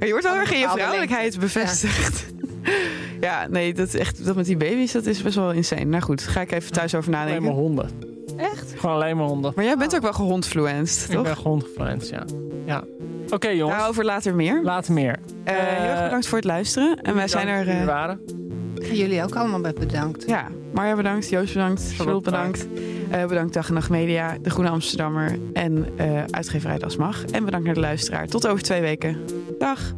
Je wordt wel erg in je vrouwelijkheid lengte. bevestigd. Ja. nee, dat, is echt, dat met die baby's, dat is best wel insane. Nou goed, ga ik even thuis over Alleen maar nadenken. honden. Echt? Gewoon alleen maar honden. Maar jij bent ook wel gehondfluenced, Ik toch? ben hondgefluenced, ja. ja. Oké jongens, Daarover later meer. later meer. Eh, heel erg bedankt voor het luisteren. En wij zijn er... Eh, jullie waren. En jullie ook allemaal bij bedankt. ja, Marja bedankt, Joost bedankt, Charlotte bedankt. Eh, bedankt Dag en Nacht Media, De Groene Amsterdammer en eh uitgeverij Das Mag. En bedankt naar de luisteraar. Tot over twee weken. Dag!